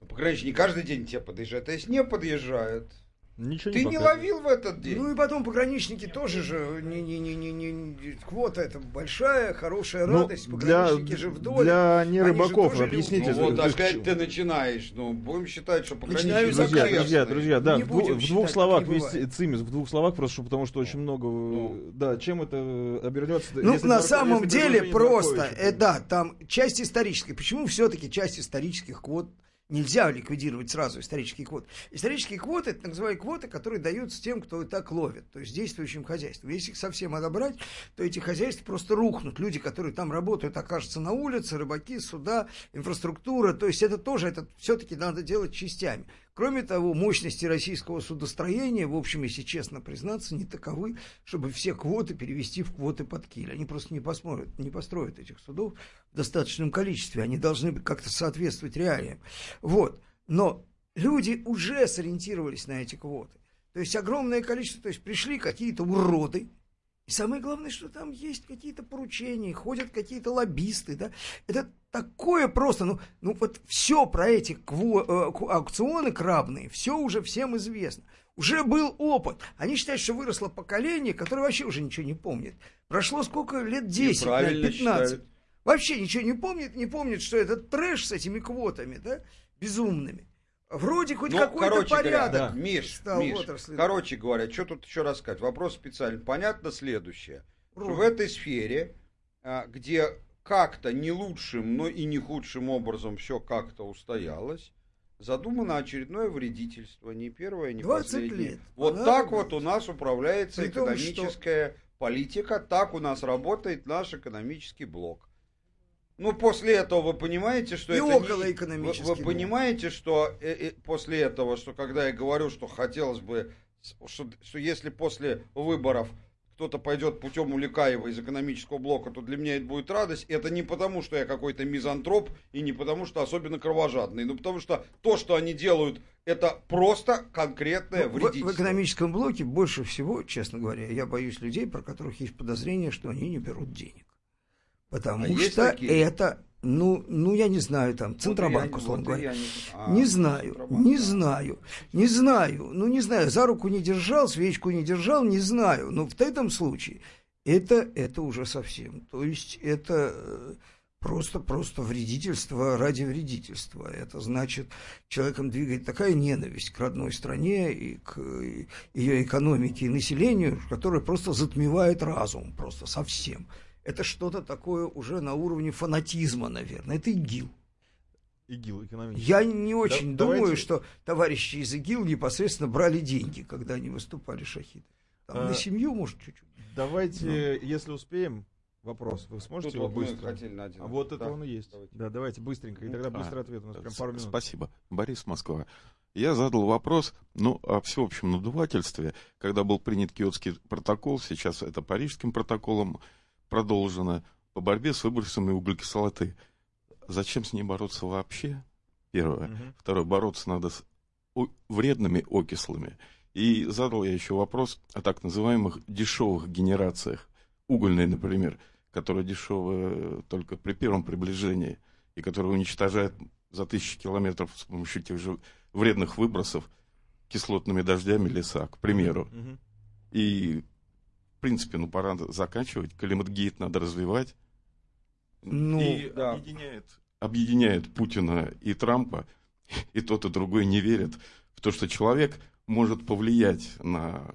Но пограничники не каждый день тебе подъезжают. А если не подъезжают, Ничего ты не показывает. ловил в этот день. Ну и потом пограничники тоже же не, не, не, не, не, не- квота это большая, хорошая Ну, радость. для, Пограничники же вдоль. для нерыбаков, тоже объясните. Ну вот опять ты начинаешь. Ну, будем считать, что пограничники Друзья, друзья, друзья, да, Не в, будем в считать, двух словах, не вести. Цимис, в двух словах, просто что- потому что очень много, Ну. э, да, чем это обернется. Ну, на Дворко- самом деле просто, э, да, там часть историческая. Почему все-таки часть исторических квот нельзя ликвидировать сразу исторические квоты? Исторические квоты, это так называемые квоты, которые даются тем, кто и так ловит, то есть действующим хозяйством. Если их совсем отобрать, то эти хозяйства просто рухнут. Люди, которые там работают, окажутся на улице, рыбаки, суда, инфраструктура. То есть это тоже, это все-таки надо делать частями. Кроме того, мощности российского судостроения, в общем, если честно признаться, не таковы, чтобы все квоты перевести в квоты под киль. Они просто не, посмотрят, не построят этих судов в достаточном количестве. Они должны как-то соответствовать реалиям. Вот. Но люди уже сориентировались на эти квоты. То есть огромное количество, то есть пришли какие-то уроды, и самое главное, что там есть какие-то поручения, ходят какие-то лоббисты, да. Это такое просто, ну, ну вот все про эти кво, э, аукционы крабные, все уже всем известно. Уже был опыт. Они считают, что выросло поколение, которое вообще уже ничего не помнит. Прошло сколько лет? 10, лет, 15. Считают. Вообще ничего не помнит, не помнит, что это трэш с этими квотами, да, безумными. Вроде хоть ну, какой-то порядок. Говоря, да. Миш, стал Миш короче говоря, что тут еще рассказать? Вопрос специальный. Понятно следующее. Что в этой сфере, а, где как-то не лучшим, но и не худшим образом все как-то устоялось, задумано очередное вредительство, не первое, не 20 последнее. лет. Вот Она так вот у нас управляется При экономическая том, что... политика, так у нас работает наш экономический блок. Ну, после этого вы понимаете, что и это около не... Вы, вы понимаете, что э, э, после этого, что когда я говорю, что хотелось бы, что, что если после выборов кто-то пойдет путем Уликаева из экономического блока, то для меня это будет радость. Это не потому, что я какой-то мизантроп, и не потому, что особенно кровожадный, но потому что то, что они делают, это просто конкретное ну, вредительство. В, в экономическом блоке больше всего, честно говоря, я боюсь людей, про которых есть подозрение, что они не берут денег. Потому а что это, ну, ну, я не знаю, там, Центробанк, условно вот говоря. Не, а, не знаю, не знаю, не знаю, ну, не знаю, за руку не держал, свечку не держал, не знаю. Но в этом случае это, это уже совсем. То есть это э, просто, просто вредительство ради вредительства. Это значит, человеком двигает такая ненависть к родной стране и к ее экономике и населению, которая просто затмевает разум, просто совсем это что-то такое уже на уровне фанатизма, наверное. Это ИГИЛ. ИГИЛ экономический. Я не очень да, думаю, давайте... что товарищи из ИГИЛ непосредственно брали деньги, когда они выступали шахиды. Там а, на семью, может, чуть-чуть. Давайте, Но. если успеем, вопрос. Вы сможете Тут его вот быстро? Хотели на один. А вот да. это он и есть. Давайте. Да, давайте быстренько. И тогда быстрый а, ответ. У нас прям пару минут. Спасибо. Борис Москва. Я задал вопрос, ну, о всеобщем надувательстве, когда был принят Киотский протокол, сейчас это Парижским протоколом, продолжена по борьбе с выбросами углекислоты. Зачем с ней бороться вообще? Первое. Угу. Второе, бороться надо с вредными окислами. И задал я еще вопрос о так называемых дешевых генерациях. Угольной, например, которая дешевая только при первом приближении и которая уничтожает за тысячи километров с помощью тех же вредных выбросов кислотными дождями леса, к примеру. Угу. И принципе, ну, пора заканчивать. Калиматгейт надо развивать. Ну, и да. объединяет, объединяет Путина и Трампа, и тот, и другой не верят в то, что человек может повлиять на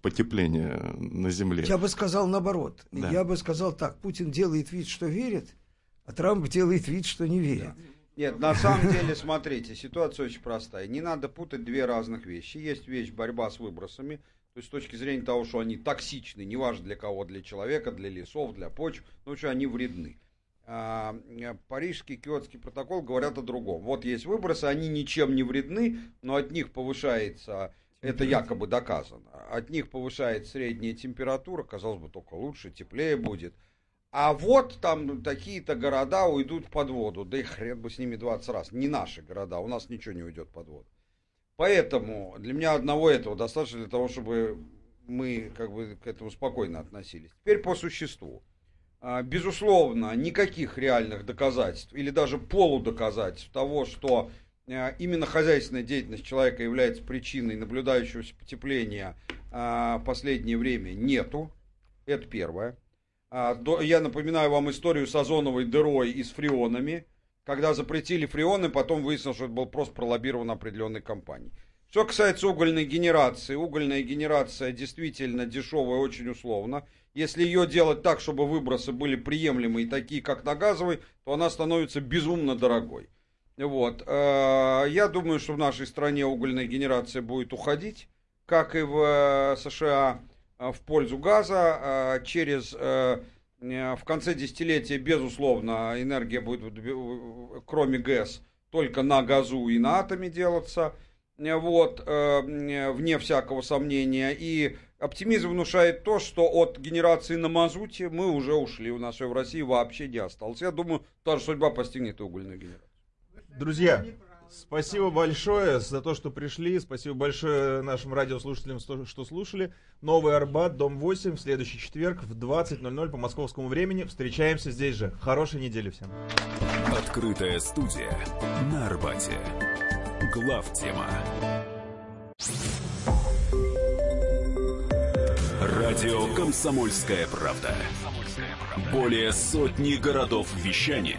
потепление на Земле. Я бы сказал наоборот. Да. Я бы сказал так. Путин делает вид, что верит, а Трамп делает вид, что не верит. Да. Нет, на самом деле, смотрите, ситуация очень простая. Не надо путать две разных вещи. Есть вещь борьба с выбросами – то есть с точки зрения того, что они токсичны, неважно для кого, для человека, для лесов, для почв, но что они вредны. А, Парижский Киотский протокол говорят о другом. Вот есть выбросы, они ничем не вредны, но от них повышается, это якобы доказано, от них повышается средняя температура, казалось бы, только лучше, теплее будет. А вот там такие-то города уйдут под воду. Да и хрен бы с ними 20 раз. Не наши города, у нас ничего не уйдет под воду. Поэтому для меня одного этого достаточно для того, чтобы мы как бы к этому спокойно относились. Теперь по существу. А, безусловно, никаких реальных доказательств или даже полудоказательств того, что а, именно хозяйственная деятельность человека является причиной наблюдающегося потепления а, последнее время нету. Это первое. Я напоминаю вам историю с озоновой дырой и с фреонами когда запретили фреоны, потом выяснилось, что это был просто пролоббирован определенной компанией. Что касается угольной генерации, угольная генерация действительно дешевая, очень условно. Если ее делать так, чтобы выбросы были приемлемые, такие как на газовой, то она становится безумно дорогой. Вот. Э, я думаю, что в нашей стране угольная генерация будет уходить, как и в э, США, э, в пользу газа через в конце десятилетия, безусловно, энергия будет, кроме ГЭС, только на газу и на атоме делаться. вот, э, вне всякого сомнения. И оптимизм внушает то, что от генерации на мазуте мы уже ушли. У нас в России вообще не осталось. Я думаю, та же судьба постигнет и угольную генерацию. Друзья, спасибо большое за то, что пришли. Спасибо большое нашим радиослушателям, что слушали. Новый Арбат, дом 8, в следующий четверг в 20.00 по московскому времени. Встречаемся здесь же. Хорошей недели всем. Открытая студия на Арбате. Глав тема. Радио «Комсомольская правда». Более сотни городов вещания